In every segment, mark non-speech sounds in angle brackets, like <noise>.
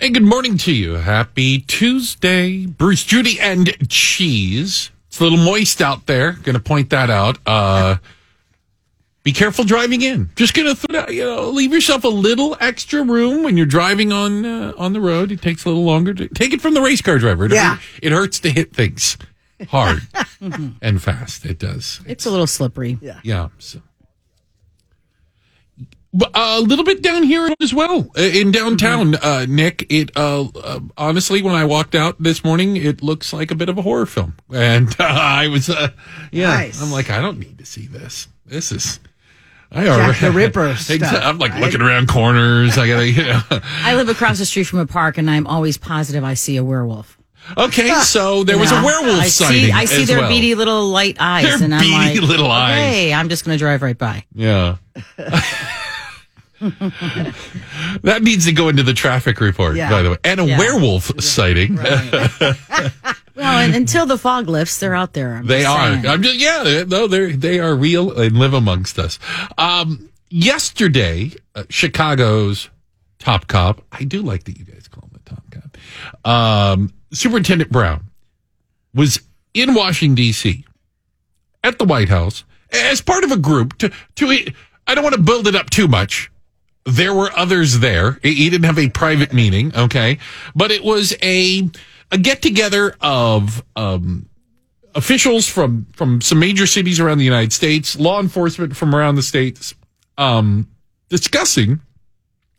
Hey, good morning to you. Happy Tuesday. Bruce, Judy, and Cheese. It's a little moist out there. Going to point that out. Uh, be careful driving in. Just going to you know, leave yourself a little extra room when you're driving on uh, on the road. It takes a little longer to take it from the race car driver. It, Yeah. it hurts to hit things hard <laughs> and fast. It does. It's a little slippery. Yeah. So. But, uh, a little bit down here as well uh, in downtown, uh, Nick. It uh, uh, honestly, when I walked out this morning, it looks like a bit of a horror film, <laughs> and uh, I was, uh, yeah, Nice. I'm like, I don't need to see this. This is, I Jack already the Ripper <laughs> Exactly. stuff, I'm like right? looking around corners. I gotta, <laughs> you know. I live across the street from a park, and I'm always positive I see a werewolf. Okay, so there was a werewolf I sighting. See, I see as their well. beady little light eyes, Their and I'm beady like, little eyes. Hey, I'm just going to drive right by. Yeah. <laughs> that needs to go into the traffic report, Yeah. by the way. And a Yeah. werewolf sighting. <laughs> Well, and until the fog lifts, they're out there. I'm They are. saying. I'm just yeah. they- No, they they are real and live amongst us. Um, yesterday, uh, Chicago's top cop. I do like that you guys call him the top cop. Um, Superintendent Brown was in Washington D.C. at the White House as part of a group to to. I don't want to build it up too much. There were others there. He didn't have a private meeting, okay, but it was a a get together of um, officials from from some major cities around the United States, law enforcement from around the states, um, discussing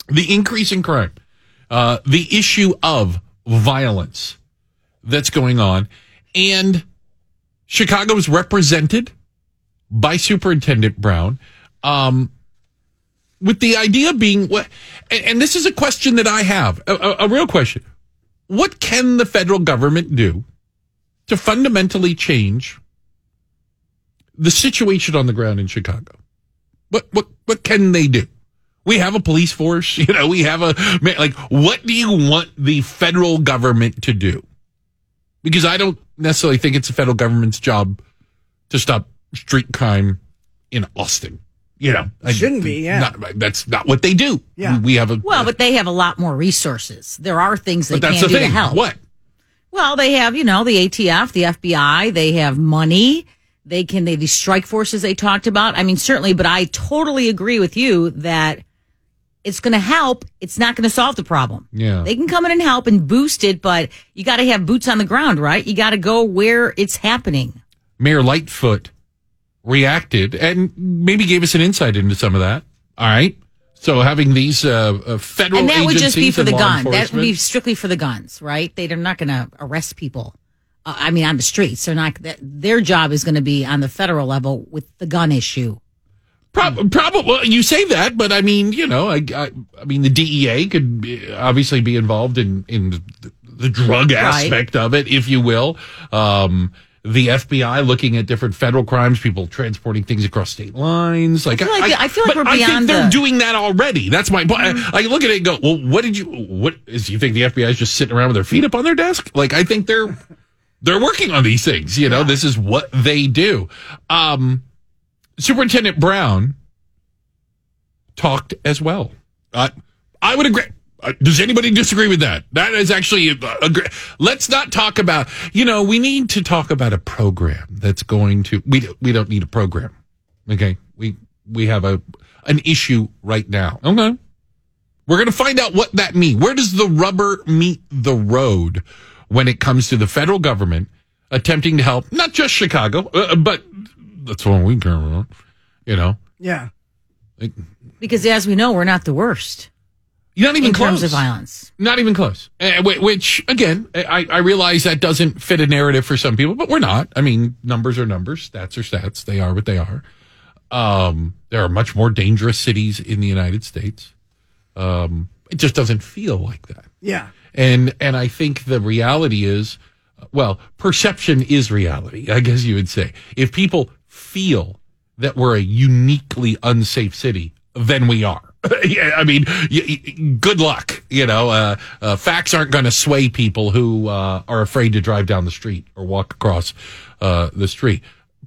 the increase in crime, uh, the issue of violence that's going on, and Chicago is represented by Superintendent Brown. Um, with the idea being what, and, this is a question that I have, a, a, a real question. What can the federal government do to fundamentally change the situation on the ground in Chicago? What what what can they do? We have a police force, <laughs> you know, we have a like what do you want the federal government to do? Because I don't necessarily think it's the federal government's job to stop street crime in Austin. You know, I- Shouldn't be, yeah. not- that's not what they do. Yeah. we have a Well, but they have a lot more resources. There are things they can the do thing. to help. What? Well, they have, you know, the ATF, the FBI, they have money. They can, they, these strike forces they talked about. I mean, certainly, but I totally agree with you that it's going to help. It's not going to solve the problem. Yeah. They can come in and help and boost it, but you got to have boots on the ground, right? You got to go where it's happening. Mayor Lightfoot reacted and maybe gave us an insight into some of that. All right. So having these uh, uh, federal and that would just be for the gun. That would be strictly for the guns, right? They're not going to arrest people. Uh, I mean, on the streets. They're not. Their job is going to be on the federal level with the gun issue. Prob- probably well, you say that, but I mean, you know, I, I, I mean, the DEA could be, obviously be involved in in the, the drug aspect of it, if you will. Um, the FBI looking at different federal crimes, people transporting things across state lines. Like I feel like- I feel like we're I think beyond they're the- doing that already. That's my point. I, I look at it and go, well, what did you? What is? You think the FBI is just sitting around with their feet up on their desk? Like I think they're they're working on these things. You know, this is what they do. Um, Superintendent Brown talked as well. Uh, I would agree. Uh, does anybody disagree with that? That is actually a, a, gr- let's not talk about. You know, we need to talk about a program that's going to. We we don't need a program. Okay, we we have a an issue right now. Okay, we're going to find out what that means. Where does the rubber meet the road when it comes to the federal government attempting to help not just Chicago, uh, but that's what we care about. You know, Yeah. like, Because as we know, we're not the worst you're not even in close. terms of violence. Not even close. Uh, which, again, I, I realize that doesn't fit a narrative for some people, but we're not. I mean, numbers are numbers, stats are stats. They are what they are. Um, there are much more dangerous cities in the United States. Um, it just doesn't feel like that. Yeah. And and I think the reality is, well, perception is reality. I guess you would say if people feel that we're a uniquely unsafe city, then we are. <laughs> yeah, I mean, y- y- good luck. You know, uh, uh, facts aren't going to sway people who uh, are afraid to drive down the street or walk across uh, the street.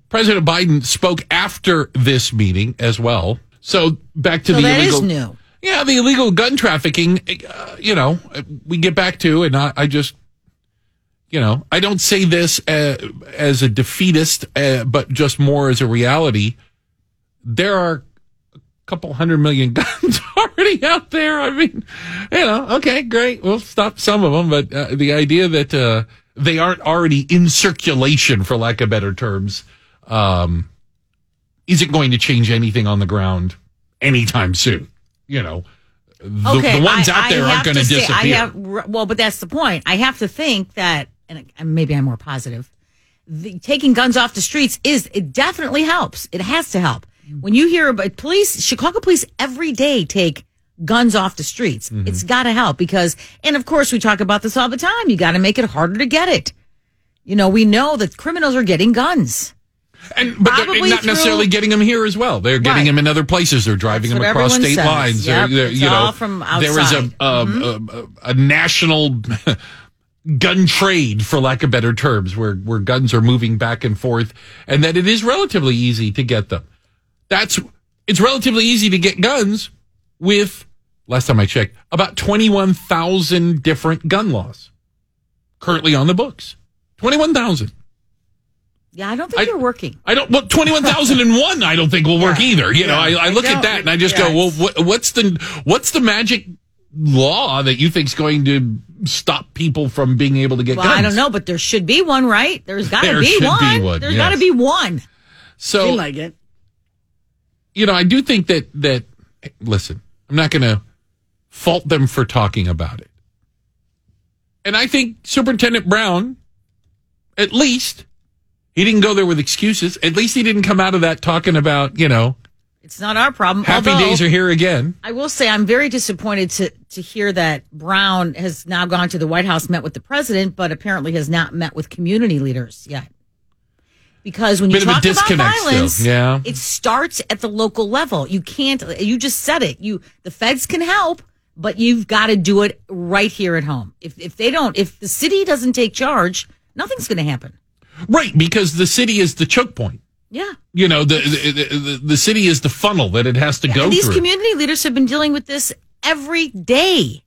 President Biden spoke after this meeting as well. So back to So the that illegal. is new. Yeah, the illegal gun trafficking, uh, you know, we get back to, and I, I, just, you know, I don't say this uh, as a defeatist, uh, but just more as a reality. There are couple hundred million <laughs> guns <laughs> already out there. I mean, you know, okay, great. We'll stop some of them, but uh, the idea that uh, they aren't already in circulation, for lack of better terms, um, isn't going to change anything on the ground anytime soon you know, the, okay, the ones I, out there aren't going to disappear. I have, well, but that's the point. I have to think that, and maybe I'm more positive. The, taking guns off the streets is it definitely helps. It has to help. When you hear about police, Chicago police every day take guns off the streets. Mm-hmm. It's got to help because, and of course, we talk about this all the time. You got to make it harder to get it. You know, we know that criminals are getting guns. And but Probably they're not through, necessarily getting them here as well. They're getting right. them in other places. They're driving them across state says. lines. Yep, they're, they're, you know, from outside. there is a a, mm-hmm. a, a national <laughs> gun trade, for lack of better terms, where where guns are moving back and forth, and that it is relatively easy to get them. That's it's relatively easy to get guns with last time I checked about twenty one thousand different gun laws currently on the books. Twenty one thousand. Yeah, I don't think I, you're working. I don't. Well, twenty one thousand and one. I don't think will work yeah. either. You yeah. know, I, I look I at that and I just yeah, go, well, what, what's the what's the magic law that you think's going to stop people from being able to get well, guns? I don't know, but there should be one, right? There's got to there be, one. be one. There's yes. got to be one. So, like it. You know, I do think that that. Listen, I'm not going to fault them for talking about it, and I think Superintendent Brown, at least he didn't go there with excuses. At least he didn't come out of that talking about, you know, it's not our problem. Happy Although, days are here again. I will say I'm very disappointed to to hear that Brown has now gone to the White House, met with the president, but apparently has not met with community leaders yet. Because when you Bit talk about violence, still. yeah. it starts at the local level. You can't. You just said it. You the feds can help, but you've got to do it right here at home. If if they don't, if the city doesn't take charge, nothing's going to happen. Right, because the city is the choke point. Yeah. You know, the, the, the, the city is the funnel that it has to yeah, go these through. These community leaders have been dealing with this every day.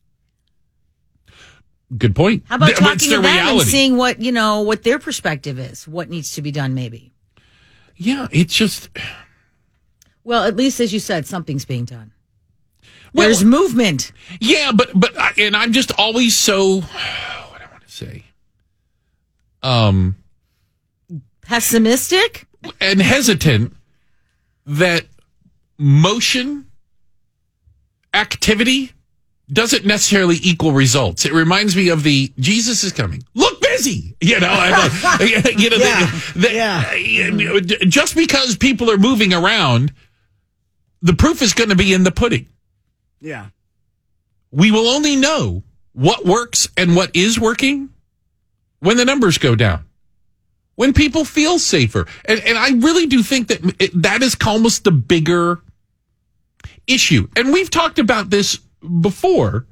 Good point. How about talking to them reality. and seeing what, you know, what their perspective is, what needs to be done maybe? Yeah, it's just Well, at least as you said, something's being done. Well, There's movement. Yeah, but but and I'm just always so <sighs> what I want to say. Um pessimistic and hesitant that motion activity doesn't necessarily equal results. It reminds me of the Jesus is coming. Look busy, you know. <laughs> you know, yeah. The, the, yeah. Uh, just because people are moving around, the proof is going to be in the pudding. Yeah. We will only know what works and what is working when the numbers go down when people feel safer. And, and I really do think that it, that is almost the bigger issue. And we've talked about this before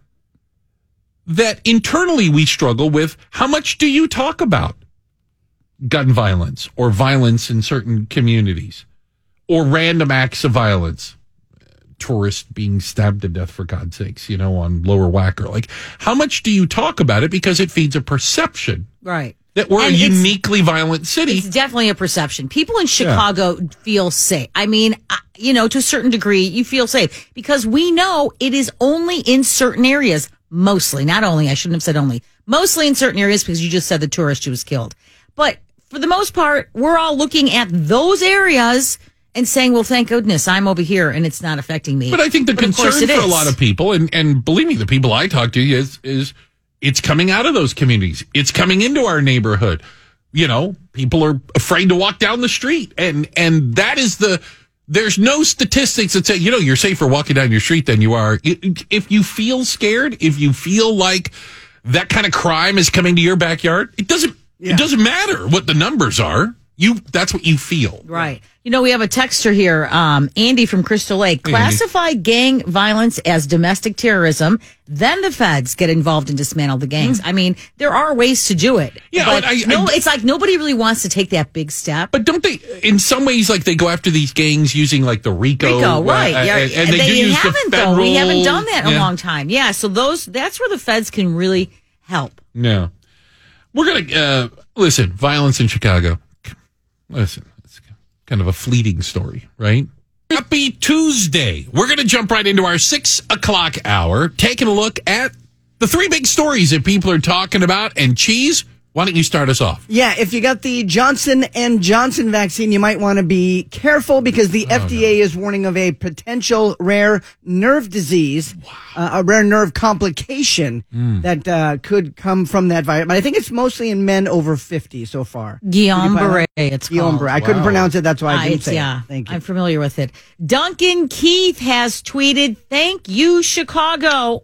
that internally we struggle with how much do you talk about gun violence or violence in certain communities or random acts of violence? Tourists being stabbed to death for God's sakes, you know, on lower Wacker. Like, how much do you talk about it? Because it feeds a perception. Right that we're and a uniquely violent city. It's definitely a perception. People in Chicago yeah. feel safe. I mean, you know, to a certain degree, you feel safe because we know it is only in certain areas, mostly, not only, I shouldn't have said only, mostly in certain areas because you just said the tourist who was killed. But for the most part, we're all looking at those areas and saying, well, thank goodness I'm over here and it's not affecting me. But I think the but concern for is. a lot of people, and, and believe me, the people I talk to is, is, it's coming out of those communities. It's coming into our neighborhood. You know, people are afraid to walk down the street. And, and that is the, there's no statistics that say, you know, you're safer walking down your street than you are. If you feel scared, if you feel like that kind of crime is coming to your backyard, it doesn't, yeah. it doesn't matter what the numbers are. You that's what you feel. Right. You know, we have a texter here, um, Andy from Crystal Lake. Classify gang violence as domestic terrorism, then the feds get involved and dismantle the gangs. I mean, there are ways to do it. Yeah, but I- I- no, I- it's like nobody really wants to take that big step. But don't they, in some ways, like they go after these gangs using like the RICO, Rico, uh, right? yeah, and, and they, do use the haven't federal. though. We haven't done that in Yeah. a long time. Yeah, so those that's where the feds can really help. No, we're gonna uh, listen. Violence in Chicago. Listen, it's kind of a fleeting story, right? Happy Tuesday. We're gonna jump right into our six o'clock hour, taking a look at the three big stories that people are talking about. And cheese, why don't you start us off? Yeah, if you got the Johnson and Johnson vaccine, you might want to be careful because the FDA is warning of a potential rare nerve disease, uh, a rare nerve complication that uh, could come from that virus. But I think it's mostly in men over 50 so far. Guillain-Barré, it's Guillain-Barré. called. I couldn't Wow. pronounce it. That's why I Uh, didn't it's- say yeah, it. Thank you. I'm familiar with it. Duncan Keith has tweeted, "Thank you, Chicago."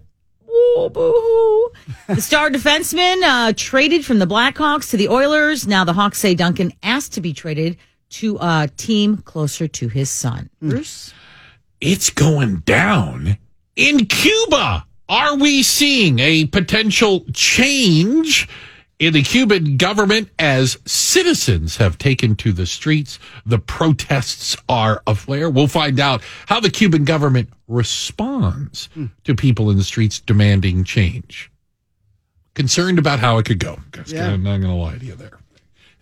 Ooh, boo-hoo. the star defenseman uh, traded from the Blackhawks to the Oilers. Now the Hawks say Duncan asked to be traded to a team closer to his son. Bruce, It's going down in Cuba. Are we seeing a potential change in the Cuban government as citizens have taken to the streets? The protests are aflare. We'll find out how the Cuban government responds to people in the streets demanding change. Concerned about how it could go. Yeah. I'm not going to lie to you there.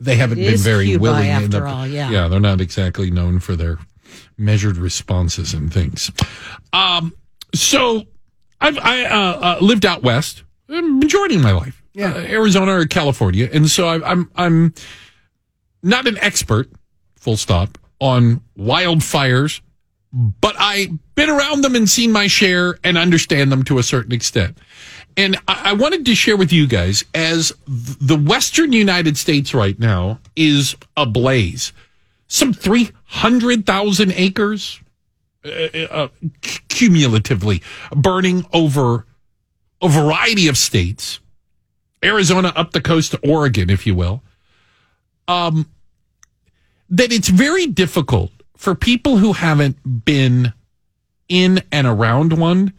They haven't It been very Cuba, willing. in after the- all, yeah. yeah, they're not exactly known for their measured responses and things. Um, so I've I uh, uh, lived out west, majority of my life, Yeah. uh, Arizona or California, and so I, I'm I'm not an expert, full stop, on wildfires, but I've been around them and seen my share and understand them to a certain extent. And I, I wanted to share with you guys as the Western United States right now is ablaze. Some 300,000 acres uh, uh, cumulatively burning over a variety of states, Arizona up the coast to Oregon, if you will. Um, that it's very difficult for people who haven't been in and around one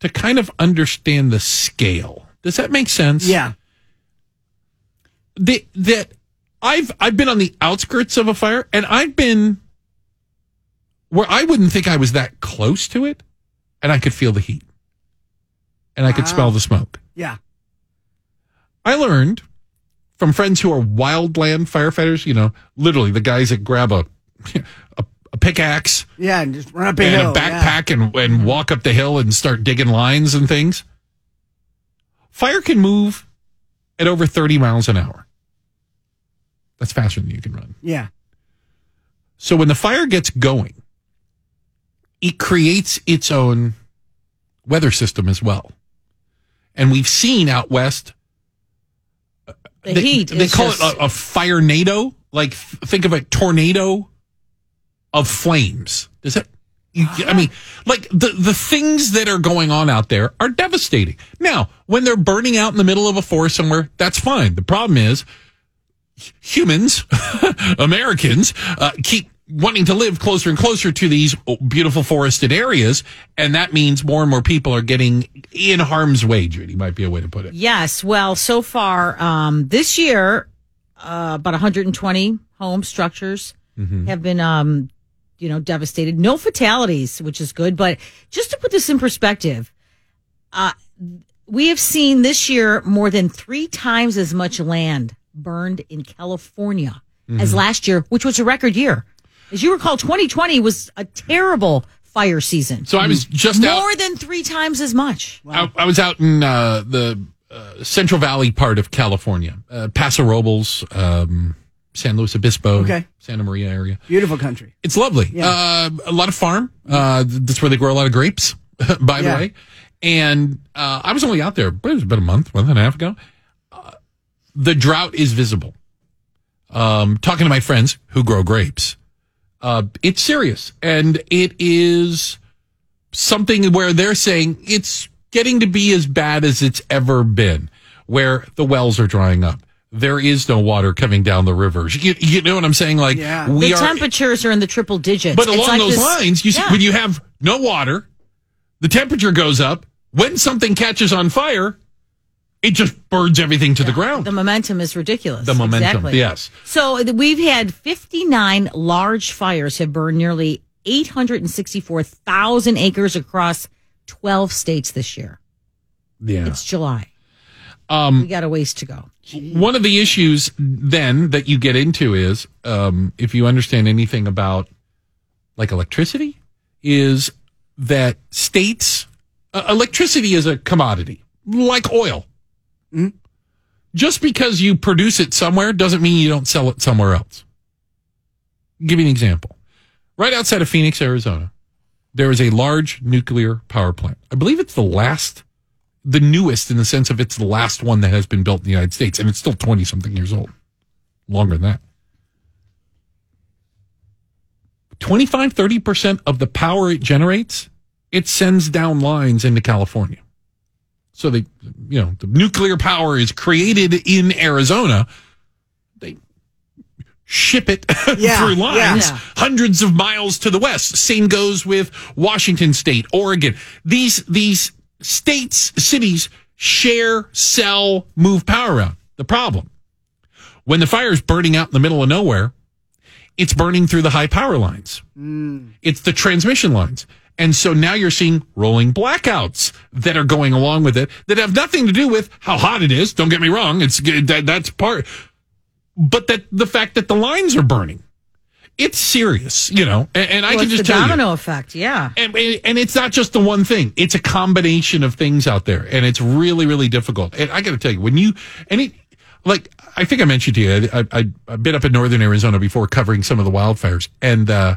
to kind of understand the scale. Does that make sense? yeah. that that I've I've been on the outskirts of a fire and I've been where I wouldn't think I was that close to it and I could feel the heat. And I could smell the smoke. Yeah. I learned from friends who are wildland firefighters, you know, literally the guys that grab a <laughs> a, a pickaxe Yeah. And just run up a and hill. a backpack and, and mm-hmm. walk up the hill and start digging lines and things. Fire can move at over 30 miles an hour. That's faster than you can run. Yeah. yeah. So when the fire gets going, it creates its own weather system as well. And we've seen out west the they, heat. They call just- it a, a fire nado. Like think of a tornado of flames. Does that? You, I mean, like the the things that are going on out there are devastating. Now, when they're burning out in the middle of a forest somewhere, that's fine. The problem is humans, <laughs> Americans, uh, keep wanting to live closer and closer to these beautiful forested areas, and that means more and more people are getting in harm's way. Judy might be a way to put it. Yes. Well, so far um, this year, uh, about 120 home structures Mm-hmm. have been, um, you know, devastated. No fatalities, which is good. But just to put this in perspective, uh, we have seen this year more than three times as much land burned in California as Mm-hmm. last year, which was a record year. As you recall, 2020 was a terrible fire season. So I was just out. More than three times as much. I, I was out in uh, the uh, Central Valley part of California, uh, Paso Robles, um, San Luis Obispo, Okay. Santa Maria area. Beautiful country. It's lovely. Yeah. Uh, a lot of farm. Uh, that's where they grow a lot of grapes, <laughs> by the Yeah. way. And uh, I was only out there, but it was about a month, month and a half ago. Uh, the drought is visible. Um, talking to my friends who grow grapes, uh, it's serious, and it is something where they're saying it's getting to be as bad as it's ever been, where the wells are drying up, there is no water coming down the rivers. You, you know what I'm saying? Like Yeah. we the are, temperatures are in the triple digits. but It's along like those this- lines, you see, when you have no water, the temperature goes up. When something catches on fire, it just burns everything to the ground. the momentum is ridiculous. The momentum, Exactly. yes. So we've had 59 large fires have burned nearly 864,000 acres across 12 states this year. yeah. It's July. Um, we got a ways to go. One of the issues then that you get into is, um, if you understand anything about like electricity, is that states, uh, electricity is a commodity like oil. Hmm? Just because you produce it somewhere doesn't mean you don't sell it somewhere else. give you an example. Right outside of Phoenix, Arizona, there is a large nuclear power plant. I believe it's the last the newest in the sense of it's the last one that has been built in the United States, and it's still 20 something years old. Longer than that. 25, 30% of the power it generates, it sends down lines into California. So they, you know, the nuclear power is created in Arizona. They ship it <laughs> Yeah, through lines yeah. hundreds of miles to the west. Same goes with Washington State, Oregon. These these states, cities share, sell, move power around. The problem when the fire is burning out in the middle of nowhere, it's burning through the high power lines. Mm. It's the transmission lines. And so now you're seeing rolling blackouts that are going along with it that have nothing to do with how hot it is. Don't get me wrong. It's. That, that's part, but that the fact that the lines are burning, it's serious, you know, and, and I can just the tell you. domino effect. Yeah. And, and it's not just the one thing. It's a combination of things out there, and it's really, really difficult. And I got to tell you, when you any like I think I mentioned to you, I, I I've been up in northern Arizona before covering some of the wildfires, and uh,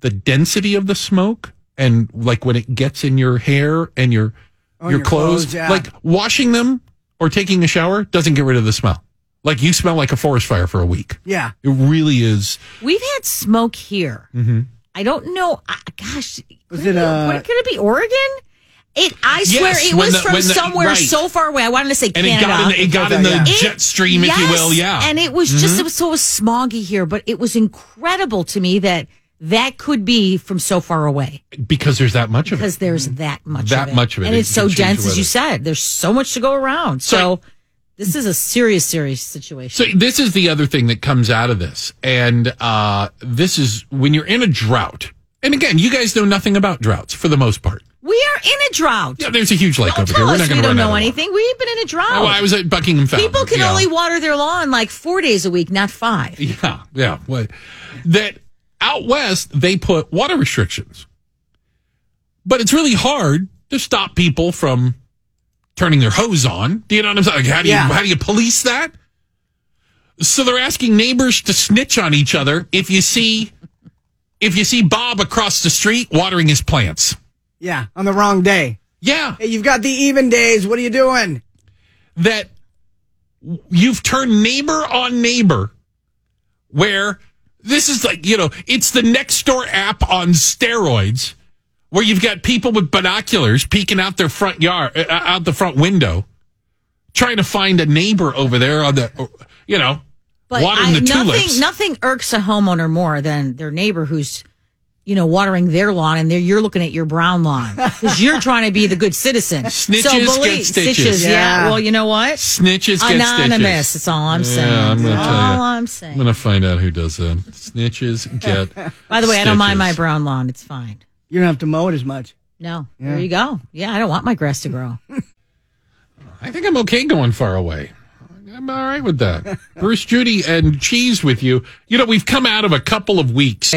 the density of the smoke, and like when it gets in your hair and your your, your clothes, clothes, yeah. like washing them or taking a shower doesn't get rid of the smell. Like you smell like a forest fire for a week. Yeah. It really is. We've had smoke here. Mm-hmm. I don't know. I- Gosh, Was could it, be- uh, what- could it be Oregon? It. I Yes, swear it was the- from the- somewhere right. so far away. I wanted to say And it Canada. got in the, it got in the Yeah. jet stream, if you will. Yeah. Mm-hmm. And it was just, it was so smoggy here, but it was incredible to me that that could be from so far away because there's that much of it. because there's that much That of it. much of it. And It it's so dense, as you said. There's so much to go around. So- So, this is a serious, serious situation. So this is the other thing that comes out of this, and uh, this is when you're in a drought. And again, you guys know nothing about droughts for the most part. we are in a drought. Yeah, there's a huge lake Don't over here. We're not we going to run know anything. We've been in a drought. Oh, I was at Buckingham Fountain. People can know. only water their lawn like four days a week, not five. Yeah, yeah. What? That out west they put water restrictions, but it's really hard to stop people from turning their hose on. Do you know what I'm saying? Like, how do you how do you police that? So they're asking neighbors to snitch on each other if you see if you see Bob across the street watering his plants. Yeah. On the wrong day. Yeah, Hey, you've got the even days. What are you doing? that you've turned neighbor on neighbor where this is like, you know, it's the next door app on steroids where you've got people with binoculars peeking out their front yard, uh, out the front window, trying to find a neighbor over there on the, you know, But watering I, the tulips. nothing, nothing irks a homeowner more than their neighbor who's, you know, watering their lawn and they're, you're looking at your brown lawn <laughs> because you're trying to be the good citizen. Snitches get stitches. Stitches, yeah. Yeah. Well, you know what? Snitches get Anonymous. stitches. That's all I'm saying. Yeah, I'm gonna That's tell you. I'm I'm going to find out who does that. Snitches <laughs> get. By the way, I don't mind my brown lawn. It's fine. You don't have to mow it as much. No, there you go. Yeah, I don't want my grass to grow. <laughs> I think I'm okay going far away. I'm all right with that. Bruce, Judy, and Cheese with you. You know, we've come out of a couple of weeks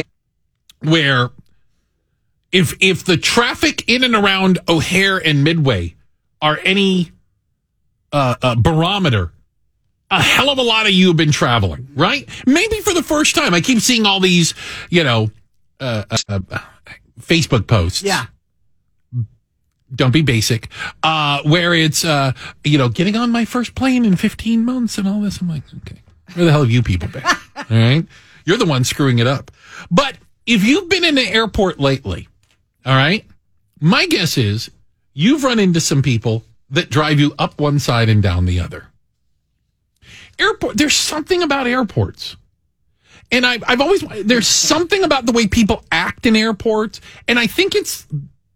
where if if the traffic in and around O'Hare and Midway are any uh, uh, barometer, a hell of a lot of you have been traveling, right? Maybe for the first time. I keep seeing all these, you know, uh, uh, uh, Facebook posts. Yeah. don't be basic. Uh where it's uh you know getting on my first plane in 15 months and all this. I'm like okay. Where the hell have you people been? <laughs> All right? You're the one screwing it up. But if you've been in the airport lately all right my guess is you've run into some people that drive you up one side and down the other airport. There's something about airports. And I, I've always, there's something about the way people act in airports. And I think it's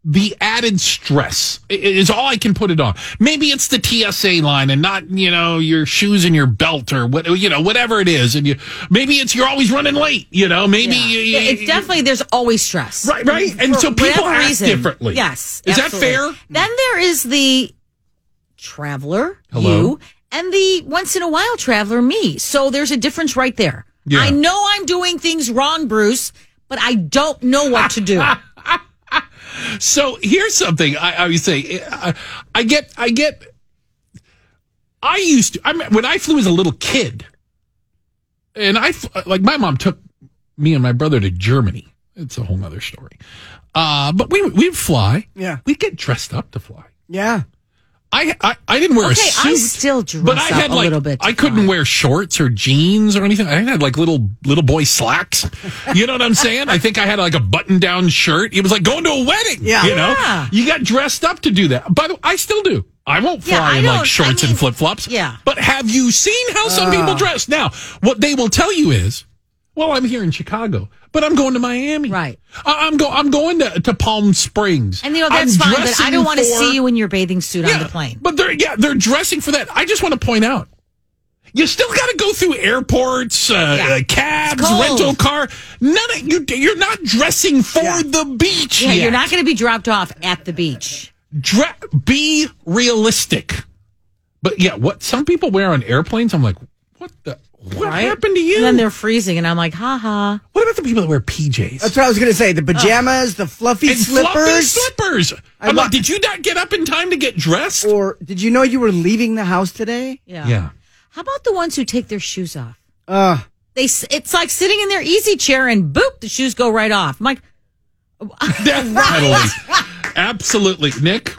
the added stress is all I can put it on. Maybe it's the TSA line and not, you know, your shoes and your belt or what, you know, whatever it is. And you, maybe it's you're always running late, you know, maybe you- Yeah, you- it's definitely there's always stress. Right, right. And For so people act reason. differently. Yes. Is that fair? Then there is the traveler, Hello? you, and the once in a while traveler, me. So there's a difference right there. Yeah. I know I'm doing things wrong, Bruce, but I don't know what to do. <laughs> So here's something I, I would say. I, I get, I get. I used to. I mean, when I flew as a little kid, and I like my mom took me and my brother to Germany. It's a whole nother story. Uh, but we we'd fly. Yeah. we'd get dressed up to fly. Yeah. I I, I didn't wear Okay, a suit. I still dress but I up had a little bit I couldn't wear shorts or jeans or anything. I had like little little boy slacks. You know what I'm saying? I think I had like a button down shirt. It was like going to a wedding. Yeah. you know, Yeah. you got dressed up to do that. By the way, I still do. I won't fly Yeah, in like shorts I mean, and flip flops. yeah. but have you seen how some people dress? Now, what they will tell you is, well, I'm here in Chicago, but I'm going to Miami. Right. I- I'm go. I'm going to, to Palm Springs. And you know that's I'm fine, but I don't want to for- see you in your bathing suit on the plane. but they're yeah, they're dressing for that. I just want to point out. You still got to go through airports, uh, Yeah. uh, cabs, rental car. None of you. You're not dressing for Yeah. the beach. Yeah, yet. you're not going to be dropped off at the beach. Dre- be realistic. But yeah, what some people wear on airplanes, I'm like, what the? What Right? happened to you? And then they're freezing, and I'm like, ha ha. what about the people that wear PJs? That's what I was going to say. The pajamas, the fluffy and fluffy slippers. slippers. I'm like, did you not get up in time to get dressed? Or did you know you were leaving the house today? Yeah. yeah. How about the ones who take their shoes off? Uh, They, it's like sitting in their easy chair and boop, the shoes go right off. I'm like, <laughs> Definitely. Absolutely. Nick,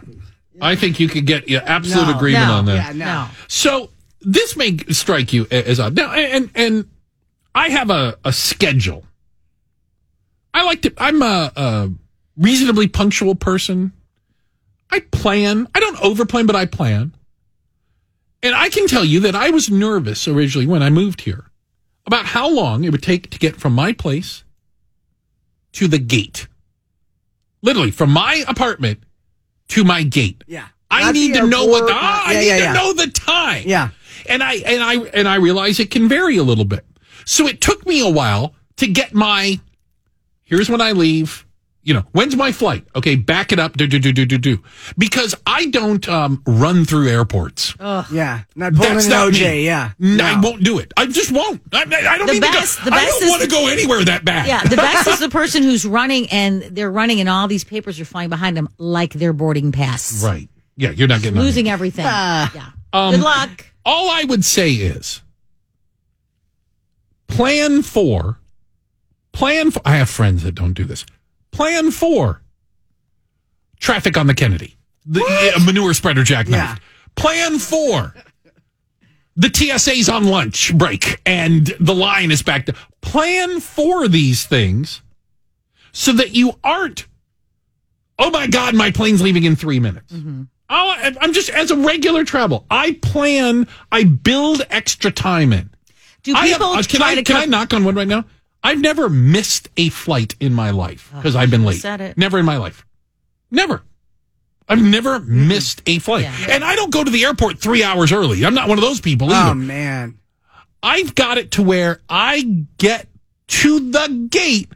I think you could get yeah, absolute No, agreement no, on that. yeah, no. no. So this may strike you as odd. Now, and and I have a, a schedule. I like to. I'm a, a reasonably punctual person. I plan. I don't overplan, but I plan. And I can tell you that I was nervous originally when I moved here about how long it would take to get from my place to the gate. Literally from my apartment to my gate. yeah. I Not need to know what the not- I yeah, need yeah, to yeah. know the time. Yeah. And I and I and I realize it can vary a little bit. So it took me a while to get my here's when I leave. You know, when's my flight? Okay, back it up. Do do do do do do. Because I don't um, run through airports. Yeah. Not pulling That's an not OJ. me. Yeah. N- I No. won't do it. I just won't. I, I don't The need best- to go. the I best don't is- want to go anywhere that bad. Yeah, the best is the <laughs> person who's running and they're running and all these papers are flying behind them like their boarding pass. Right. Yeah, you're not getting on Losing everything. Ah. yeah. Um, Good luck. All I would say is plan for, plan for, I have friends that don't do this. Plan for traffic on the Kennedy, the uh, manure spreader jackknife. Yeah. Plan for the TSA's on lunch break and the line is back to plan for these things so that you aren't, oh my God, my plane's leaving in three minutes. Oh, I'm just as a regular travel. I plan. I build extra time in. Do I have- people uh, can try I to can I knock on wood right now? I've never missed a flight in my life because I've been late. said it. Never in my life. Never. I've never missed a flight, Yeah. and I don't go to the airport three hours early. I'm not one of those people either. Oh, man. I've got it to where I get to the gate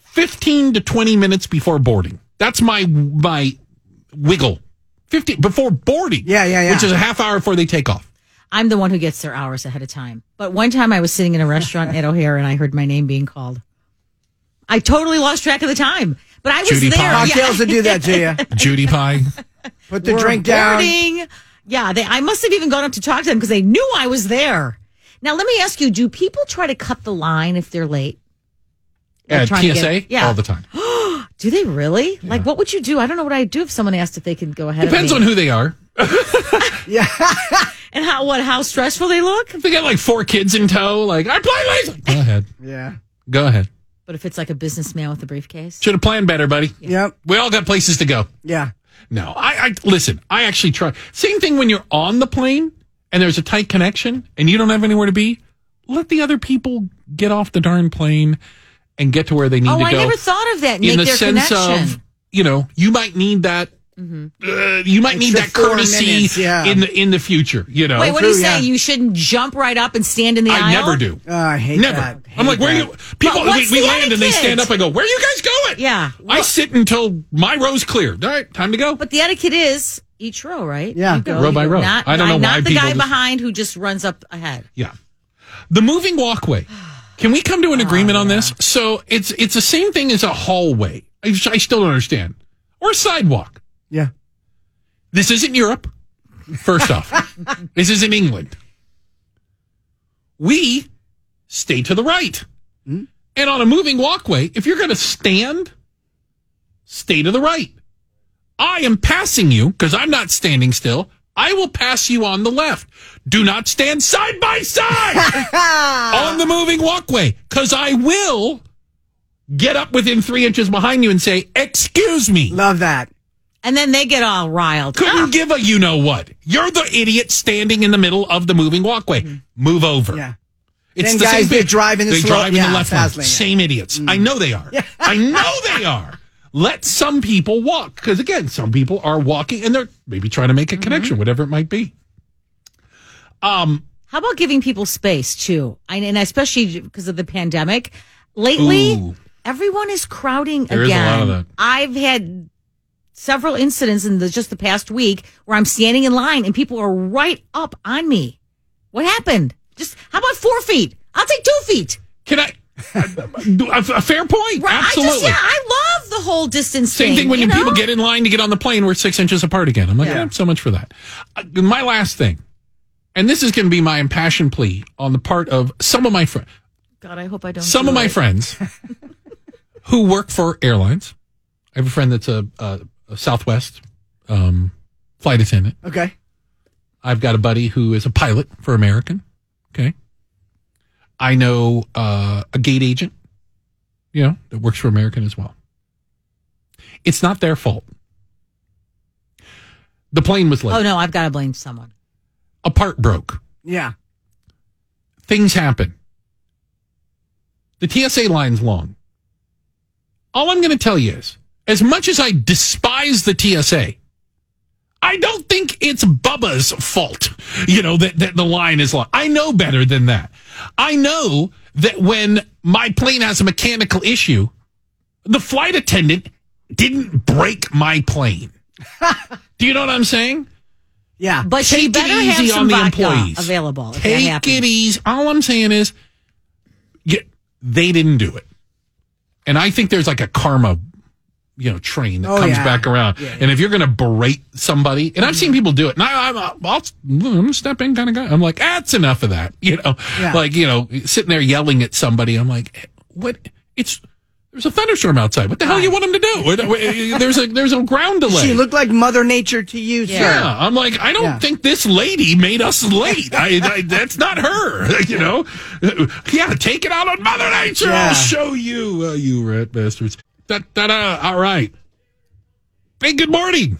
15 to 20 minutes before boarding. That's my my wiggle. 15 before boarding. Yeah, yeah, yeah. Which is a half hour before they take off. I'm the one who gets their hours ahead of time. But one time I was sitting in a restaurant at O'Hare and I heard my name being called. I totally lost track of the time. But I was Judy there. Pye. Cocktails yeah. will do that to you. <laughs> Judy Pie. Put the We're drink down. boarding. Yeah, they, I must have even gone up to talk to them because they knew I was there. Now, let me ask you: Do people try to cut the line if they're late? Like At trying to TSA get- yeah. all the time. <gasps> Do they really? Like, what would you do? I don't know what I'd do if someone asked if they could go ahead. Depends of on who they are. <laughs> Yeah. <laughs> and how what how stressful they look. If they got like four kids in tow, like I play late. <laughs> Go ahead. yeah. Go ahead. But if it's like a businessman with a briefcase, Should have planned better, buddy. Yep. We all got places to go. Yeah. No, I, I listen. I actually try. Same thing when you're on the plane and there's a tight connection and you don't have anywhere to be, let the other people get off the darn plane and get to where they need Oh, to I go. I never thought of that. Make in the their sense connection. of, you know, you might need that. Uh, you might need that courtesy minutes, yeah. in the in the future. You know, Wait, what do you True, say? yeah. You shouldn't jump right up and stand in the aisle? I never do. Oh, I hate Never. that. I'm like, Hate where that. you? People, we, we the land and they stand up and go, "Where are you guys going?" Yeah. I sit until my row's cleared. All right, time to go. But the etiquette is each row, right? Yeah. You go, Row by row. Not, I don't know not why the guy just- behind who just runs up ahead. Yeah. The moving walkway. <sighs> Can we come to an oh, agreement on this? So it's it's the same thing as a hallway. I, I still don't understand. Or a sidewalk. Yeah. This isn't Europe. First off, <laughs> this isn't England. We stay to the right. Hmm? And on a moving walkway, if you're going to stand, stay to the right. I am passing you because I'm not standing still. I will pass you on the left. Do not stand side by side <laughs> on the moving walkway because I will get up within three inches behind you and say, Excuse me. Love that. And then they get all riled. Couldn't give a you know what. You're the idiot standing in the middle of the moving walkway. Mm-hmm. Move over. Yeah. It's Then the guys same thing. that drive in the they slow- drive in yeah, the left fast lane. lane, yeah. Same idiots. Mm. <laughs> I know they are. I know they are. Let some people walk because again, some people are walking and they're maybe trying to make a connection, whatever it might be. Um, How about giving people space too? And especially because of the pandemic. Lately, Ooh. everyone is crowding There is again. that. I've had several incidents in the, just the past week where I'm standing in line and people are right up on me. What happened? Just how about four feet? I'll take two feet. can I? A, a fair point. Right? Absolutely. I just yeah, I love the whole distance Same thing. thing when you people get in line to get on the plane. We're six inches apart again. I'm like, Yeah. eh, so much for that. Uh, my last thing, and this is going to be my impassioned plea on the part of some of my friends. God, I hope I don't. some do of my it. friends <laughs> who work for airlines. I have a friend that's a, a, a Southwest um, flight attendant. Okay. I've got a buddy who is a pilot for American. Okay. I know uh, a gate agent, you know, that works for American as well. It's not their fault. The plane was late. Oh no, I've got to blame someone. A part broke. Yeah. things happen. The TSA line's long. All I'm going to tell you is, as much as I despise the TSA, I don't think it's Bubba's fault, you know, that, that the line is long. I know better than that. I know that when my plane has a mechanical issue, the flight attendant didn't break my plane. <laughs> Do you know what I'm saying? Yeah. But she Take it better have easy some on the vodka employees. available. If that Take it easy. All I'm saying is, yeah, they didn't do it, and I think there's like a karma, you know, train that Oh, comes yeah. back around. Yeah, And if you're going to berate somebody, and I've seen people do it, and I, I'm, a- I'll, I'm a step in kind of guy. I'm like, that's enough of that. <laughs> You know, Yeah. like you know, sitting there yelling at somebody. I'm like, what? It's there's a thunderstorm outside. What the hell do you want them to do? <laughs> There's a there's a ground delay. She looked like Mother Nature to you, sir. Yeah, I'm like, I don't Yeah. think this lady made us late. I, I, that's not her. <laughs> You know, yeah, take it out on Mother Nature. Yeah. I'll show you, uh, you rat bastards. Da, da, da. All right. Hey, good morning.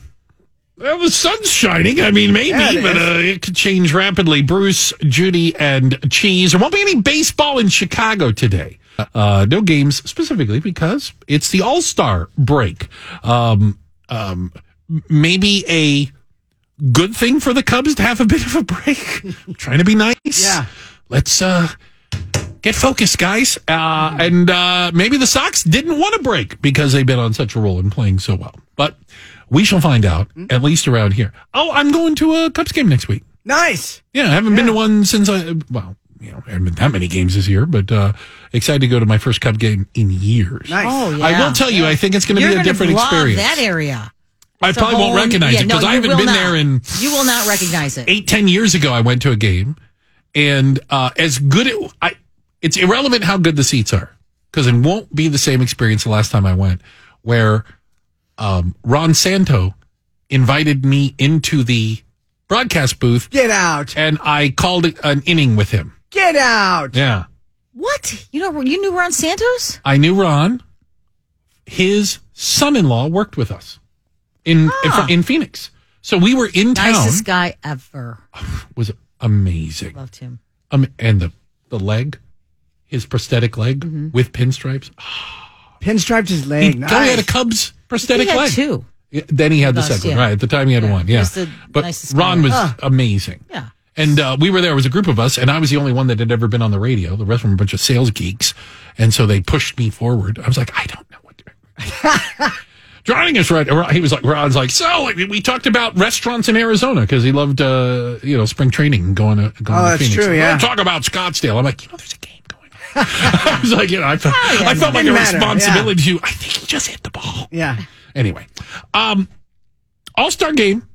Well, the sun's shining. I mean, maybe, Yeah, it but uh, it could change rapidly. Bruce, Judy, and Cheese. There won't be any baseball in Chicago today. Uh, no games specifically because it's the All Star break. Um, um, maybe a good thing for the Cubs to have a bit of a break. <laughs> Trying to be nice. Yeah. Let's uh, get focused, guys. Uh, and uh, maybe the Sox didn't want to break because they've been on such a roll and playing so well. But we shall find out, at least around here. Oh, I'm going to a Cubs game next week. Nice. Yeah, I haven't been to one since I, well, you know, I haven't been that many games this year, but uh, excited to go to my first Cub game in years. Nice. Oh yeah. I will tell you, I think it's going to be a different love experience. That area. I It's a probably won't recognize yeah, it because no, I haven't been not. there in You will not recognize it. eight, ten years ago. I went to a game, and uh, as good, it, I, it's irrelevant how good the seats are because it won't be the same experience the last time I went, where um, Ron Santo invited me into the broadcast booth, Get out. and I called it an inning with him. Get out. Yeah, What? You know, you knew Ron Santos? I knew Ron. His son-in-law worked with us in Ah. in Phoenix, so we were in town. Nicest guy ever. <sighs> was amazing. Loved him. Um, and the the leg, his prosthetic leg Mm-hmm. with pinstripes. <gasps> Pinstriped his leg. he nice. had a Cubs prosthetic He had leg. two. Then he had the second one. yeah. Right at the time, he had Yeah, one. Yeah, but Ron was amazing. Yeah. And uh, we were there. It was a group of us, and I was the only one that had ever been on the radio. The rest were a bunch of sales geeks, and so they pushed me forward. I was like, I don't know what. to <laughs> Joining us right, he was like, Ron's like, so we talked about restaurants in Arizona because he loved, uh, you know, spring training going to going Oh, to that's Phoenix. true, yeah. talk about Scottsdale. I'm like, you know, there's a game going on. <laughs> I was like, you know, I felt, I felt like a matter, responsibility to. I think he just hit the ball. Yeah. Anyway, um, All Star game,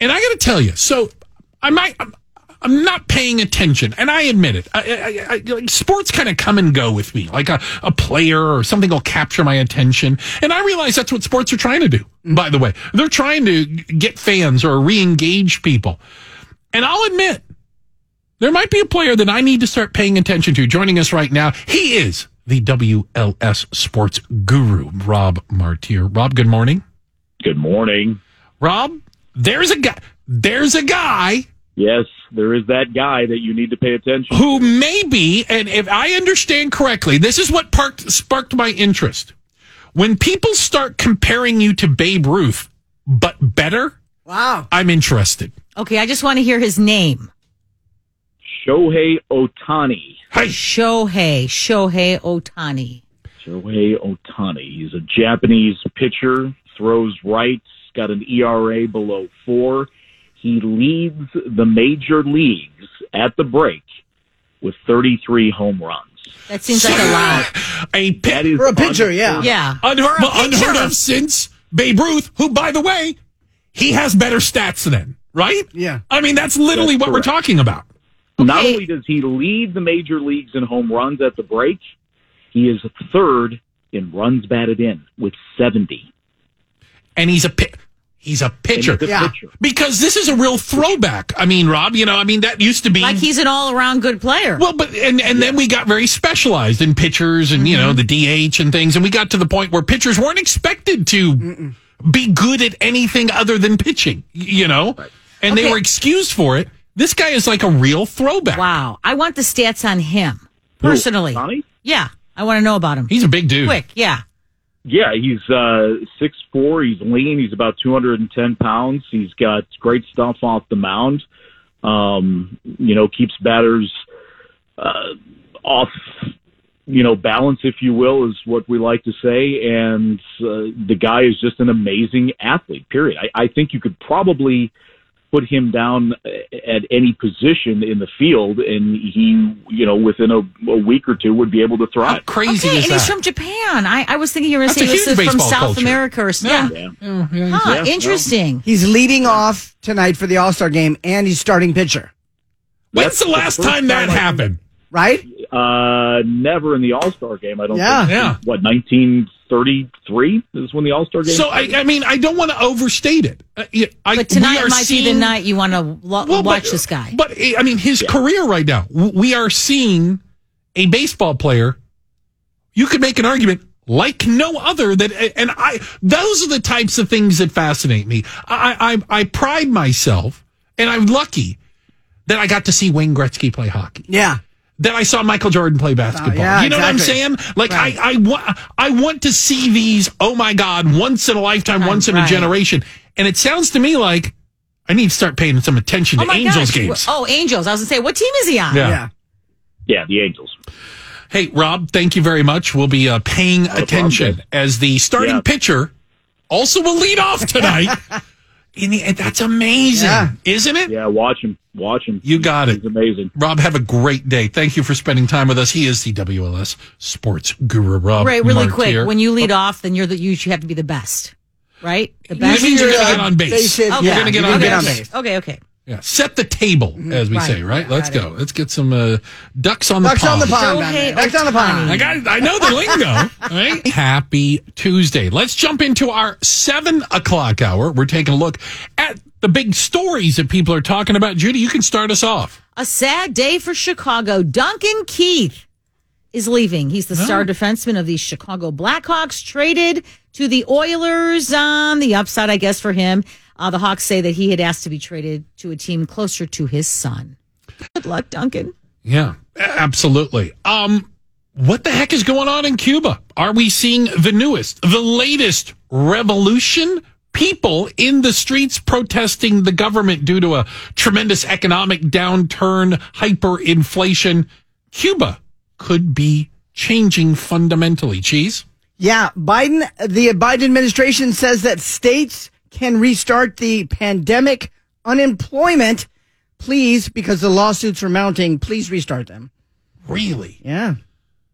and I got to tell you, so I might. I'm, I'm not paying attention, and I admit it. I, I, I, like, sports kind of come and go with me, like a, a player or something will capture my attention, and I realize that's what sports are trying to do. By the way, they're trying to get fans or re-engage people, and I'll admit there might be a player that I need to start paying attention to. Joining us right now, he is the WLS sports guru, Rob Martier. Rob, good morning. Good morning. Rob, there's a guy. There's a guy Yes, there is that guy that you need to pay attention. To. Who may be, and if I understand correctly, this is what parked, sparked my interest. When people start comparing you to Babe Ruth, but better, Wow. I'm interested. Okay, I just want to hear his name. Shohei Ohtani. Hey, Shohei. Shohei Ohtani. Shohei Ohtani. He's a Japanese pitcher, throws right, got an ERA below four. He leads the major leagues at the break with 33 home runs. That seems like a lot. a That pit, is For a pitcher, yeah. Yeah. unheard, For a unheard of since Babe Ruth, who, by the way, he has better stats than, right? Yeah. I mean, that's literally That's what we're talking about. Not only does he lead the major leagues in home runs at the break, he is third in runs batted in with 70. And he's a pit. He's a pitcher. he's a Yeah. pitcher. Because this is a real throwback. I mean, Rob, you know, I mean, that used to be. Like he's an all around good player. well, but, and, and then we got very specialized in pitchers and, you know, mm-hmm. the DH and things. And we got to the point where pitchers weren't expected to be good at anything other than pitching, you know? And they were excused for it. This guy is like a real throwback. wow. I want the stats on him personally. Ohtani? Yeah. I want to know about him. He's a big dude. Quick. Yeah. Yeah, he's uh six four. He's lean. He's about two hundred and ten pounds. He's got great stuff off the mound. Um, you know, keeps batters uh, off. You know, balance, if you will, is what we like to say. And uh, the guy is just an amazing athlete. Period. I, I think you could probably put him down at any position in the field, and he, you know, within a, a week or two, would be able to How thrive. crazy Okay, is and that? he's from Japan. I, I was thinking you were going to say a this is from South culture. America or Yeah. yeah. Yeah. Huh, Yeah, interesting. He's leading off tonight for the All Star game, and he's starting pitcher. When's the That's the last first time that time happened? Right? Uh, never in the All Star game. I don't. Yeah. think. Yeah. What 1933 is when the All Star game. So, I, I mean, I don't want to overstate it. Uh, I, But tonight we are might be the night you want to lo- Well, watch but- this guy. But I mean, his career right now, we are seeing a baseball player. You could make an argument like no other that, and I. Those are the types of things that fascinate me. I I, I pride myself, and I'm lucky that I got to see Wayne Gretzky play hockey. Yeah. That I saw Michael Jordan play basketball. yeah, you know exactly. what I'm saying? Like Right. I I want I want to see these. Oh my God! Once in a lifetime, Right, once in a generation. And it sounds to me like I need to start paying some attention oh to Angels gosh. games. Oh, Angels. I was going to say, what team is he on? Yeah. Yeah. yeah, the Angels. Hey, Rob, thank you very much. We'll be uh, paying attention problem. as the starting Yeah. pitcher also will lead off tonight. <laughs> In the, that's amazing, Yeah. isn't it? Yeah, watch him. Watch him. You got it. He's amazing. Rob, have a great day. Thank you for spending time with us. He is the WLS sports guru, Rob. Right, really Martier. quick. When you lead off, then you're the you should have to be the best, right? The That best. means you're You're, going to uh, get on base. base Okay. You're going to get you're on gonna base. get on base. Okay, okay. Yeah. Set the table, as we Right. say, right? Yeah, Let's got go. Let's get some uh, ducks on the Ducks pond. on the pond. down Shohei there. Ducks on the pond. I got. I know the lingo. <laughs> Right? Happy Tuesday. Let's jump into our seven o'clock hour. We're taking a look at the big stories that people are talking about. Judy, you can start us off. A sad day for Chicago. Duncan Keith is leaving. He's the star defenseman of the Chicago Blackhawks, traded to the Oilers on the upside, I guess, for him. Uh, the Hawks say that he had asked to be traded to a team closer to his son. Good luck, Duncan. Yeah, absolutely. Um, what the heck is going on in Cuba? Are we seeing the newest, the latest revolution? People in the streets protesting the government due to a tremendous economic downturn, hyperinflation. Cuba could be changing fundamentally. Cheese? Yeah, Biden, the Biden administration says that states can restart the pandemic unemployment. Please, because the lawsuits are mounting, please restart them. Really? Yeah,